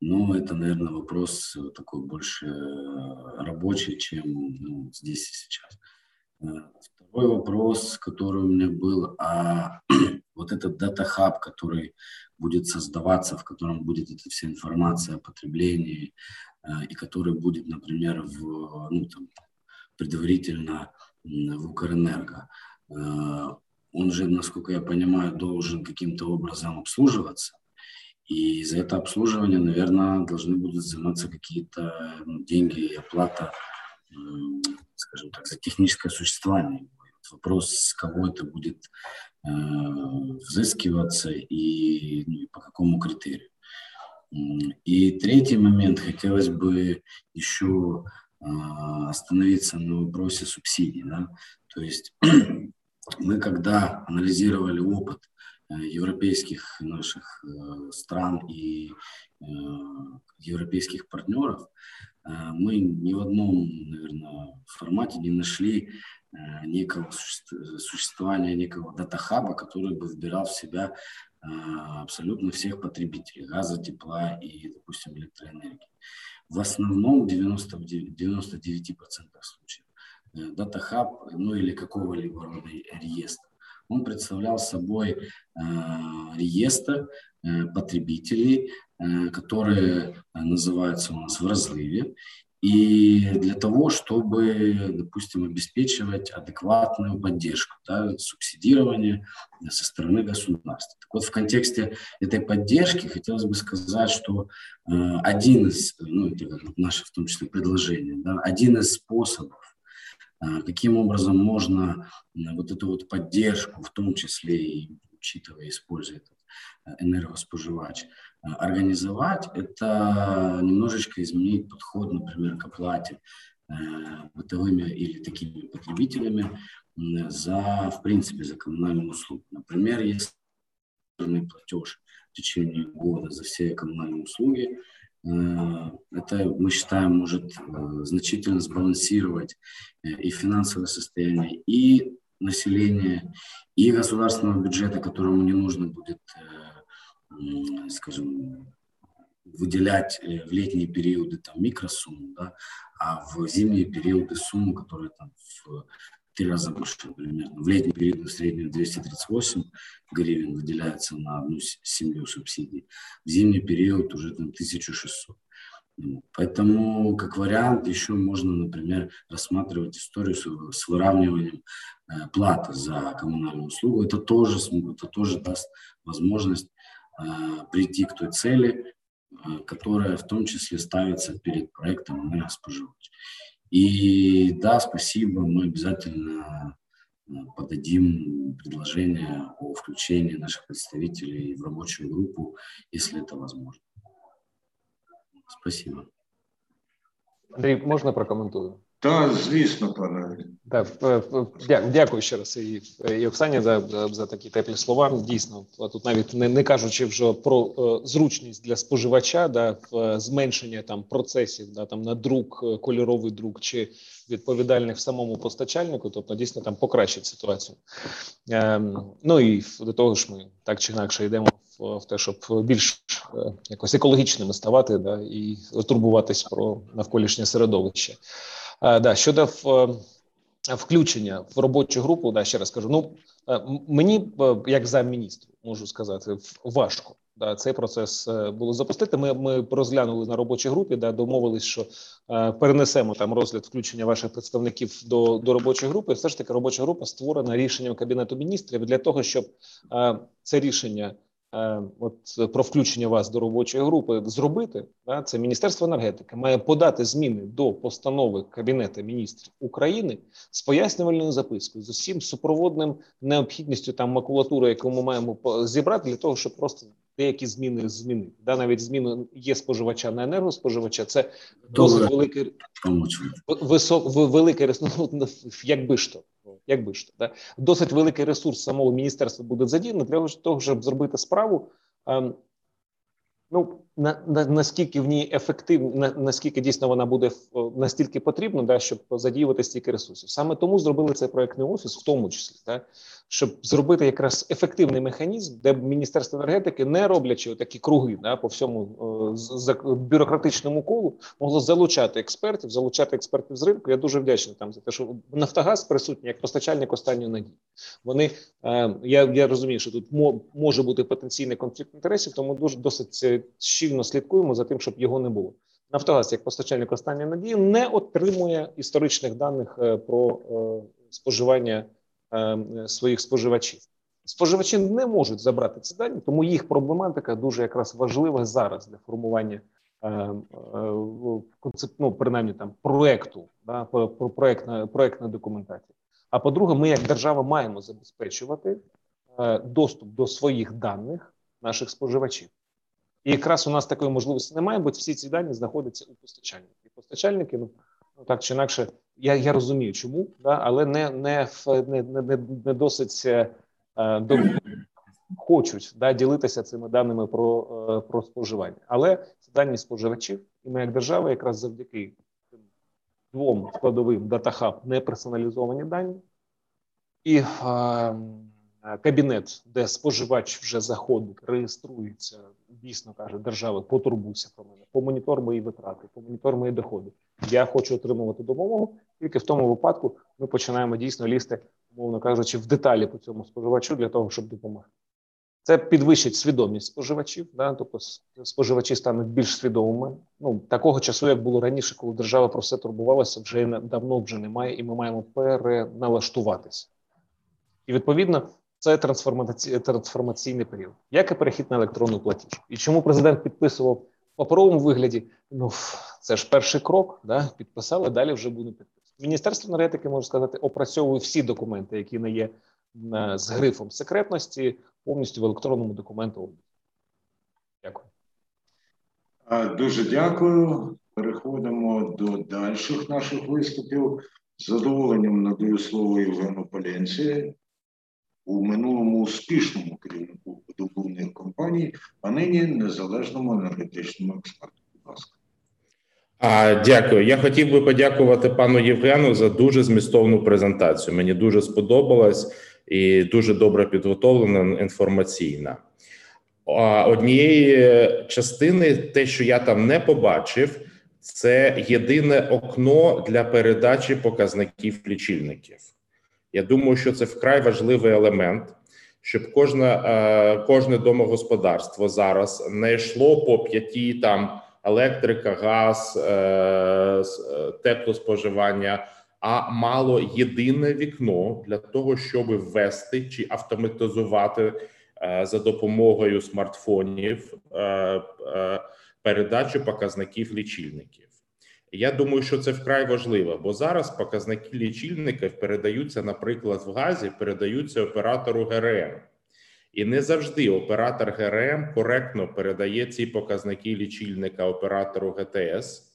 Но это, наверное, вопрос такой больше рабочий, чем ну, здесь и сейчас. Второй вопрос, который у меня был, а вот этот дата-хаб, который будет создаваться, в котором будет эта вся информация о потреблении, э, и который будет, например, в, ну, там, предварительно в Укрэнерго, э, он же, насколько я понимаю, должен каким-то образом обслуживаться. И за это обслуживание, наверное, должны будут взиматься какие-то деньги и оплата, скажем так, за техническое существование вопрос, с кого это будет э, взыскиваться и, ну, и по какому критерию. И третий момент, хотелось бы еще э, остановиться на вопросе субсидий. Да? То есть мы, когда анализировали опыт э, европейских наших э, стран и э, европейских партнеров, мы ни в одном, наверное, формате не нашли некого существования некого дата-хаба, который бы вбирал в себя э, абсолютно всех потребителей газа, тепла и, допустим, электроэнергии. В основном в 90, 99% случаев э, дата-хаб, ну или какого-либо рода реестр, он представлял собой э, реестр э, потребителей, э, которые называются у нас в разливе, и для того, чтобы, допустим, обеспечивать адекватную поддержку, да, субсидирование со стороны государства. Так вот, в контексте этой поддержки хотелось бы сказать, что э, один из, ну, это наше в том числе предложение, да, один из способов, э, каким образом можно э, вот эту вот поддержку, в том числе и учитывая, используя этот э, энергоспоживач, организовать, это немножечко изменить подход, например, к оплате э, бытовыми или такими потребителями за, в принципе, за коммунальные услуги. Например, если платеж в течение года за все коммунальные услуги, э, это, мы считаем, может э, значительно сбалансировать и финансовое состояние, и населения, и государственного бюджета, которому не нужно будет скажем, выделять э, в летние периоды там микросумму, да, а в зимние периоды сумму, которая там в три раза больше примерно. В летний период в среднем 238 гривен выделяется на одну семью субсидий. В зимний период уже там 1600. Поэтому, как вариант, еще можно, например, рассматривать историю с, с выравниванием э, платы за коммунальную услугу. Это тоже, это тоже даст возможность прийти к той цели, э, которая в том числе ставится перед проектом энергоспоживач. И да, спасибо, мы обязательно э, подадим предложение о включении наших представителей в рабочую группу, если это возможно. Спасибо. Андрій, можна прокоментую? Так, звісно, пане. Так, дякую ще раз і, і Оксані за за такі теплі слова. Дійсно, тут навіть не не кажучи вже про е, зручність для споживача, да, в зменшення там процесів, да там на друк, е, кольоровий друк чи відповідальних самому постачальнику, тобто дійсно там покращить ситуацію. Е, ну і до того ж, ми так чи інакше йдемо в, в те, щоб більш е, якось екологічними ставати, да і турбуватись про навколишнє середовище. Е, да, щодо в, включення в робочу групу, да, ще раз кажу. Ну е, мені, е, як замміністру, можу сказати, важко. Да, цей процес було запустити. Ми ми розглянули на робочій групі, да домовились, що е, перенесемо там розгляд включення ваших представників до до робочої групи. Все ж таки, робоча група створена рішенням кабінету міністрів для того, щоб е, це рішення Е, от про включення вас до робочої групи зробити, да, це Міністерство енергетики має подати зміни до постанови Кабінету міністрів України з пояснювальною запискою з усім супроводним необхідністю там макулатури, яку ми маємо зібрати для того, щоб просто деякі зміни змінити. Да, навіть зміни є споживача на енергоспоживача. Це досить великий висок, великий ну, якби ж то якби ж да? досить великий ресурс самого міністерства буде задіяно для того, щоб зробити справу. Ем, ну на, на наскільки в ній ефективно, на, наскільки дійсно вона буде настільки потрібна, да, щоб задіювати стільки ресурсів. Саме тому зробили цей проектний офіс, в тому числі, да, щоб зробити якраз ефективний механізм, де міністерство енергетики, не роблячи такі круги да, по всьому з бюрократичному колу, могло залучати експертів, залучати експертів з ринку. Я дуже вдячний там за те, що Нафтогаз присутній як постачальник останньої надії. Вони е, я я розумію, що тут може бути потенційний конфлікт інтересів, тому дуже досить е, щільно слідкуємо за тим, щоб його не було. Нафтогаз, як постачальник останньої надії, не отримує історичних даних е, про споживання своїх споживачів. Споживачі не можуть забрати ці дані, тому їх проблематика дуже якраз важлива зараз для формування ну, принаймні там проекту, да, про проектна проектна документація. А по-друге, ми як держава маємо забезпечувати е, доступ до своїх даних наших споживачів. І якраз у нас такої можливості немає, бо всі ці дані знаходяться у постачальників. І постачальники, ну, ну так чи інакше, я я розумію, чому, да, але не не, не, не, не досить е, до, хочуть да, ділитися цими даними про е, про споживання. Але це дані споживачів, і ми, як держава, якраз завдяки цим двом складовим датахаб не персоналізовані дані, і е, кабінет, де споживач вже заходить, реєструється, дійсно каже, держава, потурбуйся про мене, помонітор мої витрати, помонітор мої доходи. Я хочу отримувати допомогу. Тільки в тому випадку ми починаємо дійсно лізти, мовно кажучи, в деталі по цьому споживачу для того, щоб допомогти. Це підвищить свідомість споживачів, да, тобто споживачі стануть більш свідомими. Ну такого часу, як було раніше, коли держава про все турбувалася, вже давно вже немає, і ми маємо переналаштуватися. І відповідно це трансформаційний період, як і перехід на електронну платіж. І чому президент підписував в паперовому вигляді? Ну це ж перший крок, да, підписали, далі вже буде підписувати. Міністерство енергетики можу сказати, опрацьовує всі документи, які не є е, з грифом секретності, повністю в електронному документу. Дякую. Дуже дякую. Переходимо до дальших наших виступів. З задоволенням надаю слово Євгену Поленці, у минулому успішному керівнику видобувних компаній, а нині незалежному енергетичному експерту. Будь ласка. А, Дякую. Я хотів би подякувати пану Євгену за дуже змістовну презентацію. Мені дуже сподобалась і дуже добре підготовлена інформаційна. Однієї частини, те, що я там не побачив, це єдине окно для передачі показників лічильників. Я думаю, що це вкрай важливий елемент, щоб кожне, е, кожне домогосподарство зараз не йшло по п'яті там електрика, газ, е, е, теплоспоживання, а мало єдине вікно для того, щоб ввести чи автоматизувати за допомогою смартфонів передачу показників лічильників. Я думаю, що це вкрай важливо, бо зараз показники лічильників передаються, наприклад, в газі, передаються оператору ГРМ, і не завжди оператор ГРМ коректно передає ці показники лічильника оператору ГТС.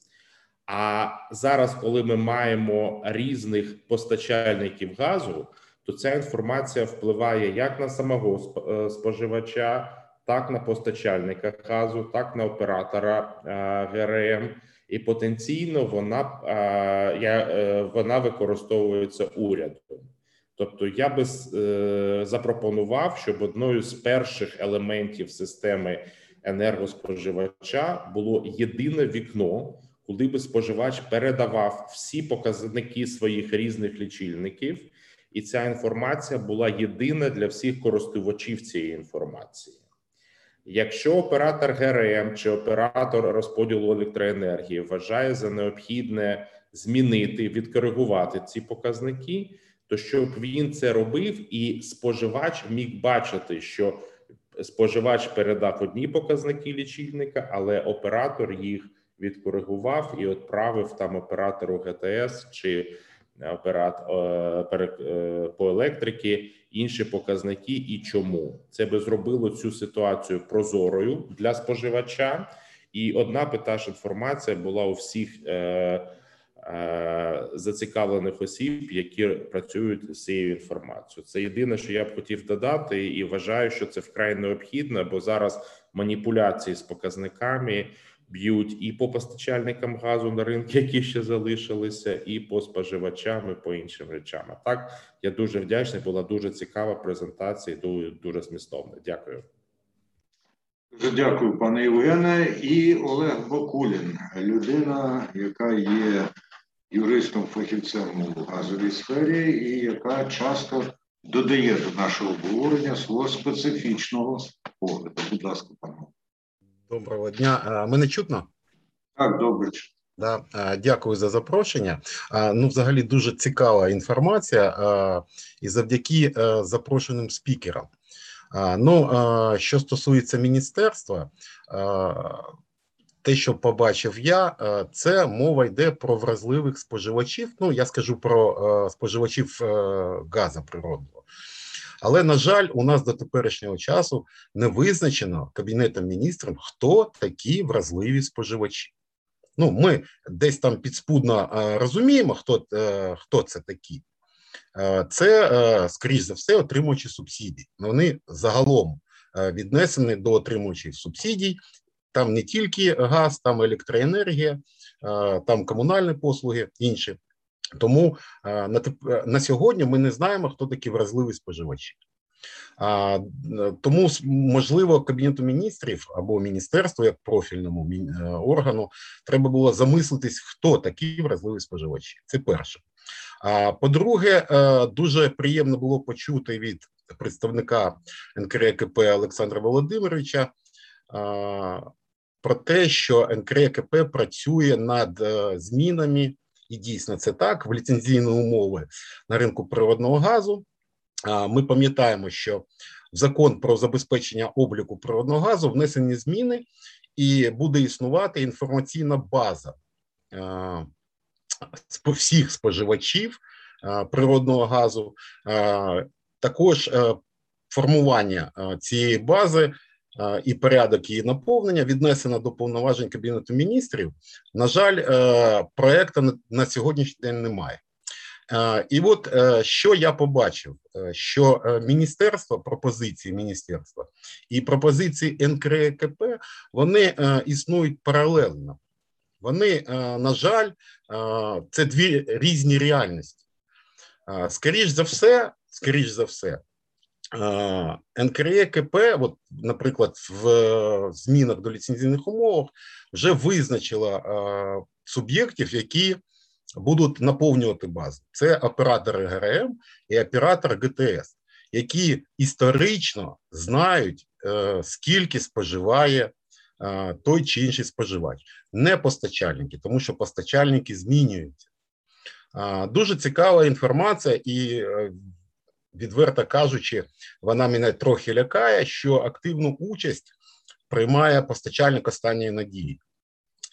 А зараз, коли ми маємо різних постачальників газу, то ця інформація впливає як на самого е, споживача, так на постачальника газу, так на оператора е, ГРМ і потенційно вона я е, вона використовується урядом. Тобто, я би е, запропонував, щоб одною з перших елементів системи енергоспоживача було єдине вікно, куди би споживач передавав всі показники своїх різних лічильників, і ця інформація була єдина для всіх користувачів цієї інформації. Якщо оператор ГРМ чи оператор розподілу електроенергії вважає за необхідне змінити, відкоригувати ці показники, то щоб він це робив, і споживач міг бачити, що споживач передав одні показники лічильника, але оператор їх відкоригував і відправив там оператору ГТС чи оператор е, е, по електрики інші показники і чому це би зробило цю ситуацію прозорою для споживача, і одна питаж інформація була у всіх е, е, зацікавлених осіб, які працюють з цією інформацією. Це єдине, що я б хотів додати, і вважаю, що це вкрай необхідно, бо зараз маніпуляції з показниками б'ють і по постачальникам газу на ринку, які ще залишилися, і по споживачам, і по іншим речам. А Так я дуже вдячний. Була дуже цікава презентація. Дуже, дуже змістовна. Дякую. Дуже дякую, пане Євгене. І Олег Бакулін, людина, яка є юристом, фахівцем у газовій сфері, і яка часто додає до нашого обговорення свого специфічного погляду. Будь ласка, пане. Доброго дня. Мене чутно? Так, добре. Да, Дякую за запрошення. Ну, взагалі, дуже цікава інформація, і завдяки запрошеним спікерам. Ну, що стосується міністерства, те, що побачив я, це мова йде про вразливих споживачів. Ну, я скажу про споживачів газу природного. Але на жаль, у нас до теперішнього часу не визначено кабінетом міністрів, хто такі вразливі споживачі. Ну, ми десь там підспудно розуміємо, хто е, хто це такі. Е, це, е, скоріш за все, отримуючі субсидії. Вони загалом віднесені до отримуючих субсидій. Там не тільки газ, там електроенергія, там комунальні послуги інші. Тому е, на на сьогодні ми не знаємо, хто такі вразливі споживачі. А, Тому можливо кабінету міністрів або міністерству, як профільному е, органу, треба було замислитись, хто такі вразливі споживачі. Це перше. А по-друге, е, дуже приємно було почути від представника НКРКП Олександра Володимировича про те, що НКРКП працює над е, змінами, і дійсно це так в ліцензійні умови на ринку природного газу. Ми пам'ятаємо, що в закон про забезпечення обліку природного газу внесені зміни, і буде існувати інформаційна база всіх споживачів природного газу. Також е, формування цієї бази і порядок її наповнення віднесено до повноважень Кабінету міністрів. На жаль, е, проекту на сьогоднішній день немає. І от е, що я побачив, що міністерство пропозиції міністерства і пропозиції НКРКП вони існують паралельно. Вони, на жаль, це дві різні реальності. Скоріш за все, скоріш за все, НКРЕКП, от, наприклад, в змінах до ліцензійних умов вже визначила суб'єктів, які будуть наповнювати базу. Це оператори ГРМ і оператор ГТС, які історично знають, е, скільки споживає той чи інший споживач, не постачальники, тому що постачальники змінюються. Дуже цікава інформація, і е, відверто кажучи, вона мене трохи лякає, що активну участь приймає постачальник останньої надії,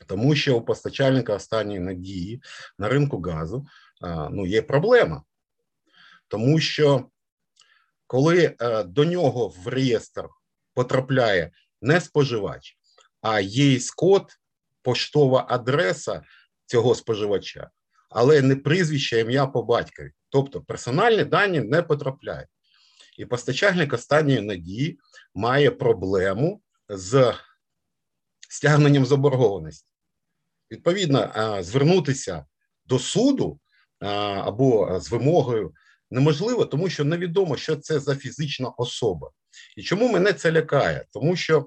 тому що у постачальника останньої надії на ринку газу ну, є проблема, тому що коли е, до нього в реєстр потрапляє не споживач, а є код, поштова адреса цього споживача, але не прізвище ім'я по батькові. Тобто персональні дані не потрапляють. І постачальник останньої надії має проблему з стягненням заборгованості. Відповідно, звернутися до суду або з вимогою неможливо, тому що невідомо, що це за фізична особа. І чому мене це лякає? Тому що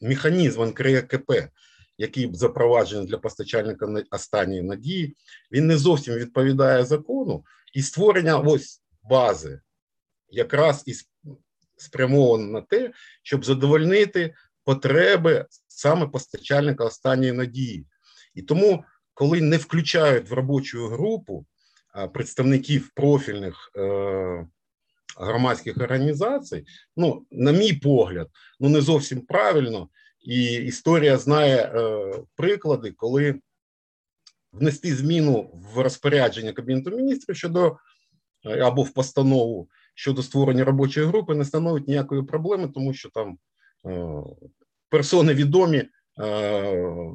механізм НКРКП, який запроваджений для постачальника останньої надії, він не зовсім відповідає закону, і створення ось бази якраз і спрямовано на те, щоб задовольнити потреби саме постачальника останньої надії. І тому, коли не включають в робочу групу представників профільних е, громадських організацій, ну, на мій погляд, ну не зовсім правильно, і історія знає е, приклади, коли внести зміну в розпорядження Кабінету міністрів щодо е, або в постанову щодо створення робочої групи не становить ніякої проблеми, тому що там е, персони відомі.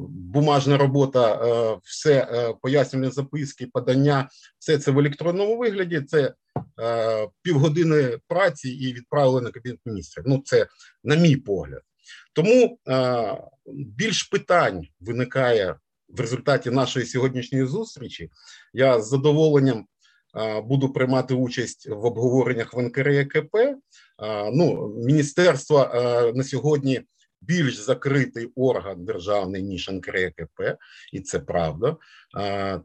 Бумажна робота, все пояснювальні записки, подання, все це в електронному вигляді. Це півгодини праці і відправили на кабінет міністрів. Ну, це на мій погляд. Тому більш питань виникає в результаті нашої сьогоднішньої зустрічі. Я з задоволенням буду приймати участь в обговореннях в НКРКП. Ну, міністерство на сьогодні більш закритий орган державний ніж НКРКП, і це правда.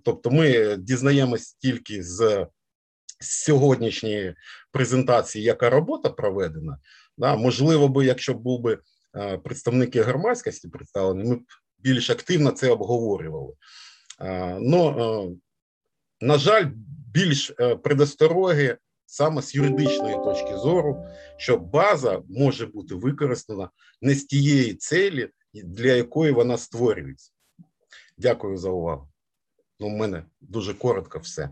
Тобто, ми дізнаємось тільки з сьогоднішньої презентації, яка робота проведена. Можливо, би, якщо був би представники громадськості представлені, ми більш активно це обговорювали. Ну, на жаль, більш е, предостороги саме з юридичної точки зору, що база може бути використана не з тієї цілі, для якої вона створюється. Дякую за увагу. Ну, У мене дуже коротко все.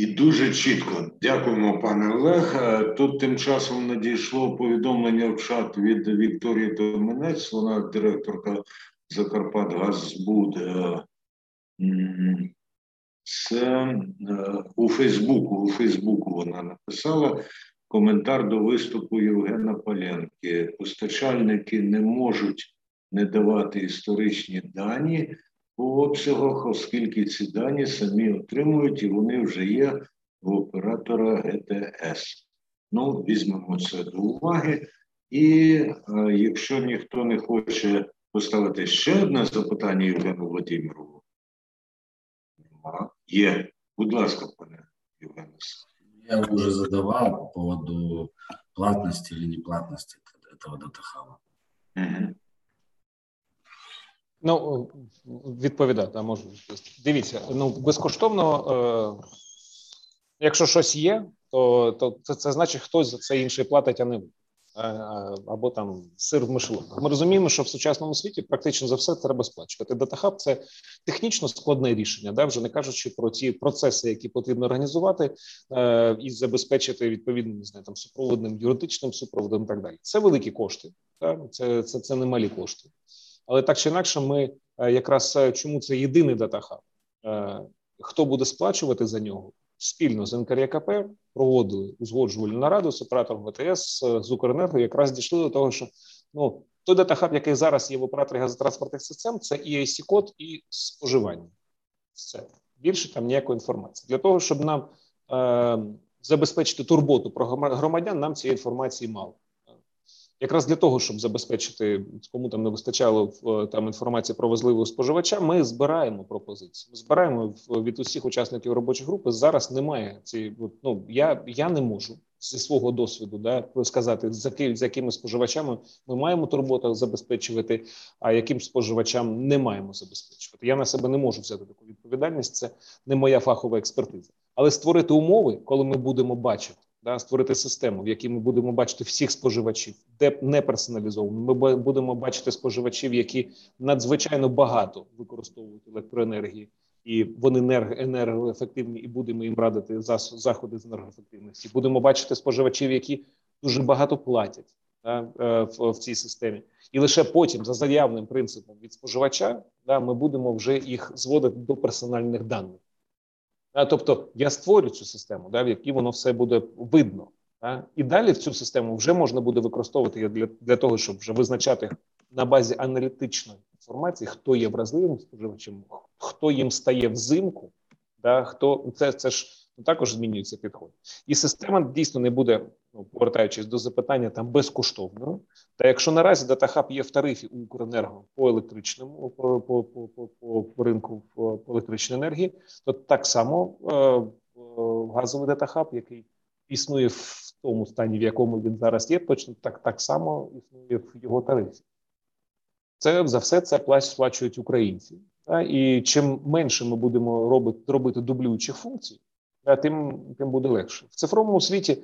І дуже чітко. Дякуємо, пане Олег. Е, тут тим часом надійшло повідомлення в чат від Вікторії Доменець, вона директорка Закарпатгазбуд. Е, це е, у Фейсбуку. У Фейсбуку вона написала коментар до виступу Євгена Поленки. Постачальники не можуть не давати історичні дані по обсягах, оскільки ці дані самі отримують і вони вже є в оператора ГТС. Ну, візьмемо це до уваги. І е, якщо ніхто не хоче поставити ще одне запитання Євгену Владимирову, Нема. Є. Будь ласка, пане Євгене. Я уже задавал по поводу платности или неплатности этого датахаба. Угу. Ну, відповідати, а можу дивіться. Ну безкоштовно, е, якщо щось є, то то це це значить, хтось за це інший платить, а не ви. Е, або там сир в мишеловках. Ми розуміємо, що в сучасному світі практично за все треба сплачувати. Датахаб це технічно складне рішення, да вже не кажучи про ті процеси, які потрібно організувати е, і забезпечити відповідним не знаю, там супроводним юридичним супроводом. і Так далі, це великі кошти. Да? Це це, це немалі кошти. Але так чи інакше, ми е, якраз е, чому це єдиний data hub? Е, хто буде сплачувати за нього? Спільно з НКРКП проводили узгоджувальну нараду з оператором ВТС з Укренерго, якраз дійшли до того, що ну той датахаб, який зараз є в операторі газотранспортних систем, це і IC код і споживання. Все більше там ніякої інформації для того, щоб нам е, забезпечити турботу про громадян, нам цієї інформації мало якраз для того, щоб забезпечити кому там не вистачало е, там інформації про важливого споживача. Ми збираємо пропозиції. Ми збираємо від усіх учасників робочої групи. Зараз немає цієї. Ну я я не можу зі свого досвіду да сказати за за якими споживачами ми маємо турботу забезпечувати, а яким споживачам не маємо забезпечувати. Я на себе не можу взяти таку відповідальність. Це не моя фахова експертиза, але створити умови, коли ми будемо бачити да, створити систему, в якій ми будемо бачити всіх споживачів, де не персоналізовано. Ми будемо бачити споживачів, які надзвичайно багато використовують електроенергії, і вони енергоефективні, і будемо їм радити заходи з енергоефективності. Будемо бачити споживачів, які дуже багато платять да, е, в, в цій системі, і лише потім, за заявним принципом від споживача, да, ми будемо вже їх зводити до персональних даних. Тобто я створю цю систему, да, в якій воно все буде видно. Да? І далі в цю систему вже можна буде використовувати для того, щоб вже визначати на базі аналітичної інформації, хто є вразливим споживачем, хто їм стає взимку, да, хто це це ж також змінюється підход. І система дійсно не буде, ну повертаючись до запитання, там безкоштовною. Та якщо наразі датахаб є в тарифі у Укренерго по електричному по по, по, по, по ринку по електричної енергії, то так само е, газовий датахаб, який існує в тому стані, в якому він зараз є, точно так, так само існує в його тарифі. Це за все це сплачують українці. Та, і чим менше ми будемо робити робити дублюючих функцій, тим тим буде легше в цифровому світі.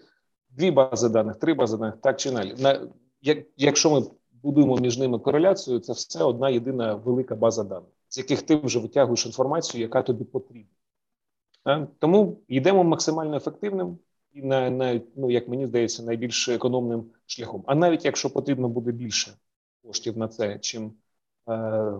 Дві бази даних, три бази даних, так чи інакше. На як, якщо ми будуємо між ними кореляцію, це все одна єдина велика база даних, з яких ти вже витягуєш інформацію, яка тобі потрібна. Тому йдемо максимально ефективним і на, на ну як мені здається, найбільш економним шляхом. А навіть якщо потрібно буде більше коштів на це, чим е,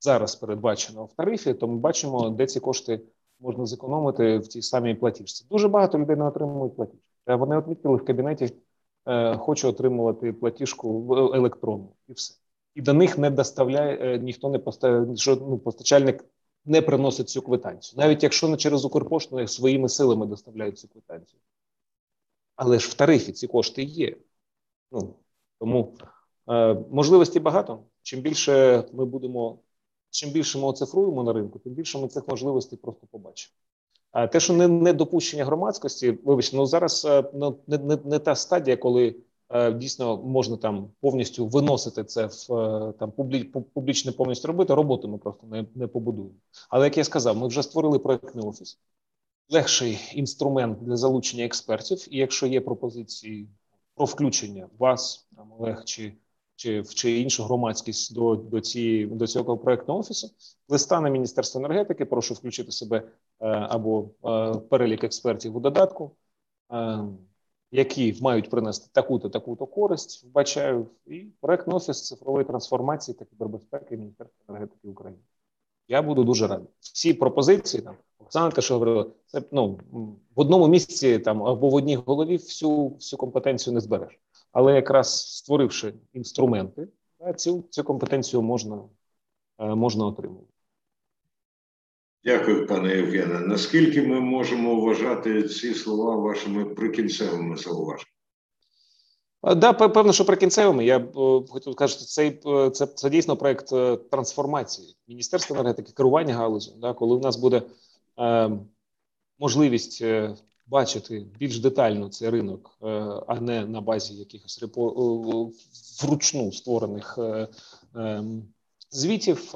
зараз передбачено в тарифі, то ми бачимо, де ці кошти можна зекономити в цій самій платіжці. Дуже багато людей не отримують платіжку. Е, вони відмітили в кабінеті, е, хочу отримувати платіжку електронну і все. І до них не доставляє е, ніхто не поставляє, що ну, постачальник не приносить цю квитанцію, навіть якщо не через Укрпошту своїми силами доставляють цю квитанцію. Але ж в тарифі ці кошти є. Ну, Тому е, можливості багато. Чим більше ми будемо чим більше ми оцифруємо на ринку, тим більше ми цих можливостей просто побачимо. А те, що не, не допущення громадськості, вибачте, ну зараз е, ну, не, не, не та стадія, коли е, дійсно можна там повністю виносити це в е, там публі, публічне повністю робити. Роботу ми просто не, не побудуємо. Але як я сказав, ми вже створили проектний офіс, легший інструмент для залучення експертів. І якщо є пропозиції про включення вас, там Олег чи чи чи іншу громадськість до до цієї до цього проектного офісу. Листа на міністерство енергетики. Прошу включити себе е, або е, перелік експертів у додатку, е, які мають принести таку-то таку-то користь. Вбачаю і проектний офіс цифрової трансформації та кібербезпеки Міністерства енергетики України. Я буду дуже радий. Всі пропозиції там Оксана, те, що говорила, це ну в одному місці там або в одній голові всю всю компетенцію не збереш але якраз створивши інструменти, цю цю компетенцію можна, е, можна отримувати. Дякую, пане Євгене. Наскільки ми можемо вважати ці слова вашими прикінцевими зауваженнями? Да, певно, що прикінцевими. Я б е, хотів сказати, цей е, це, це дійсно проект трансформації Міністерства енергетики, керування галузю. Да, коли у нас буде можливість бачити більш детально цей ринок, а не на базі якихось репо вручну створених ем, звітів,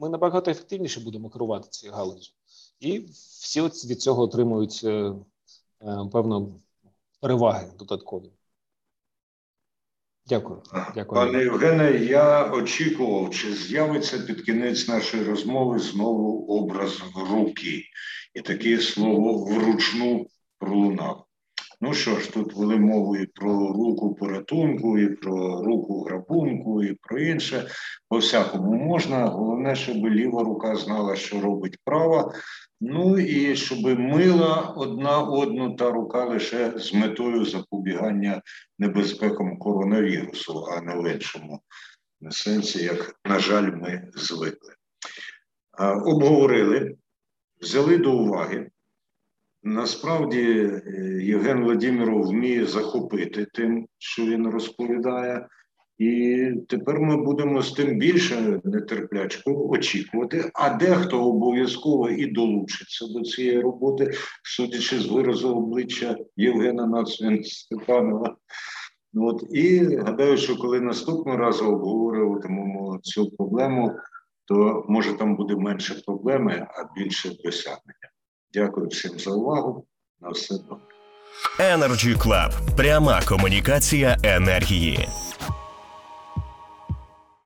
ми набагато ефективніше будемо керувати цією галузю. І всі від цього отримують певно переваги додаткові. Дякую. Дякую. Пане Євгене, я очікував, чи з'явиться під кінець нашої розмови знову образ руки, і таке слово вручну пролунав. Ну що ж, тут вели мову і про руку порятунку, і про руку грабунку, і про інше. По всякому можна. Головне, щоб ліва рука знала, що робить права. Ну і щоб мила одна одну та рука лише з метою запобігання небезпекам коронавірусу, а не в іншому сенсі, як, на жаль, ми звикли. Обговорили, взяли до уваги. Насправді е, Євген Владимиров вміє захопити тим, що він розповідає. І тепер ми будемо з тим більше нетерплячко очікувати, а дехто обов'язково і долучиться до цієї роботи, судячи з виразу обличчя Євгена Нацвін Степанова. От і гадаю, що коли наступного разу обговорюватимемо цю проблему, то може там буде менше проблеми, а більше досягнення. Дякую всім за увагу. На все добре. Energy Club. пряма комунікація енергії.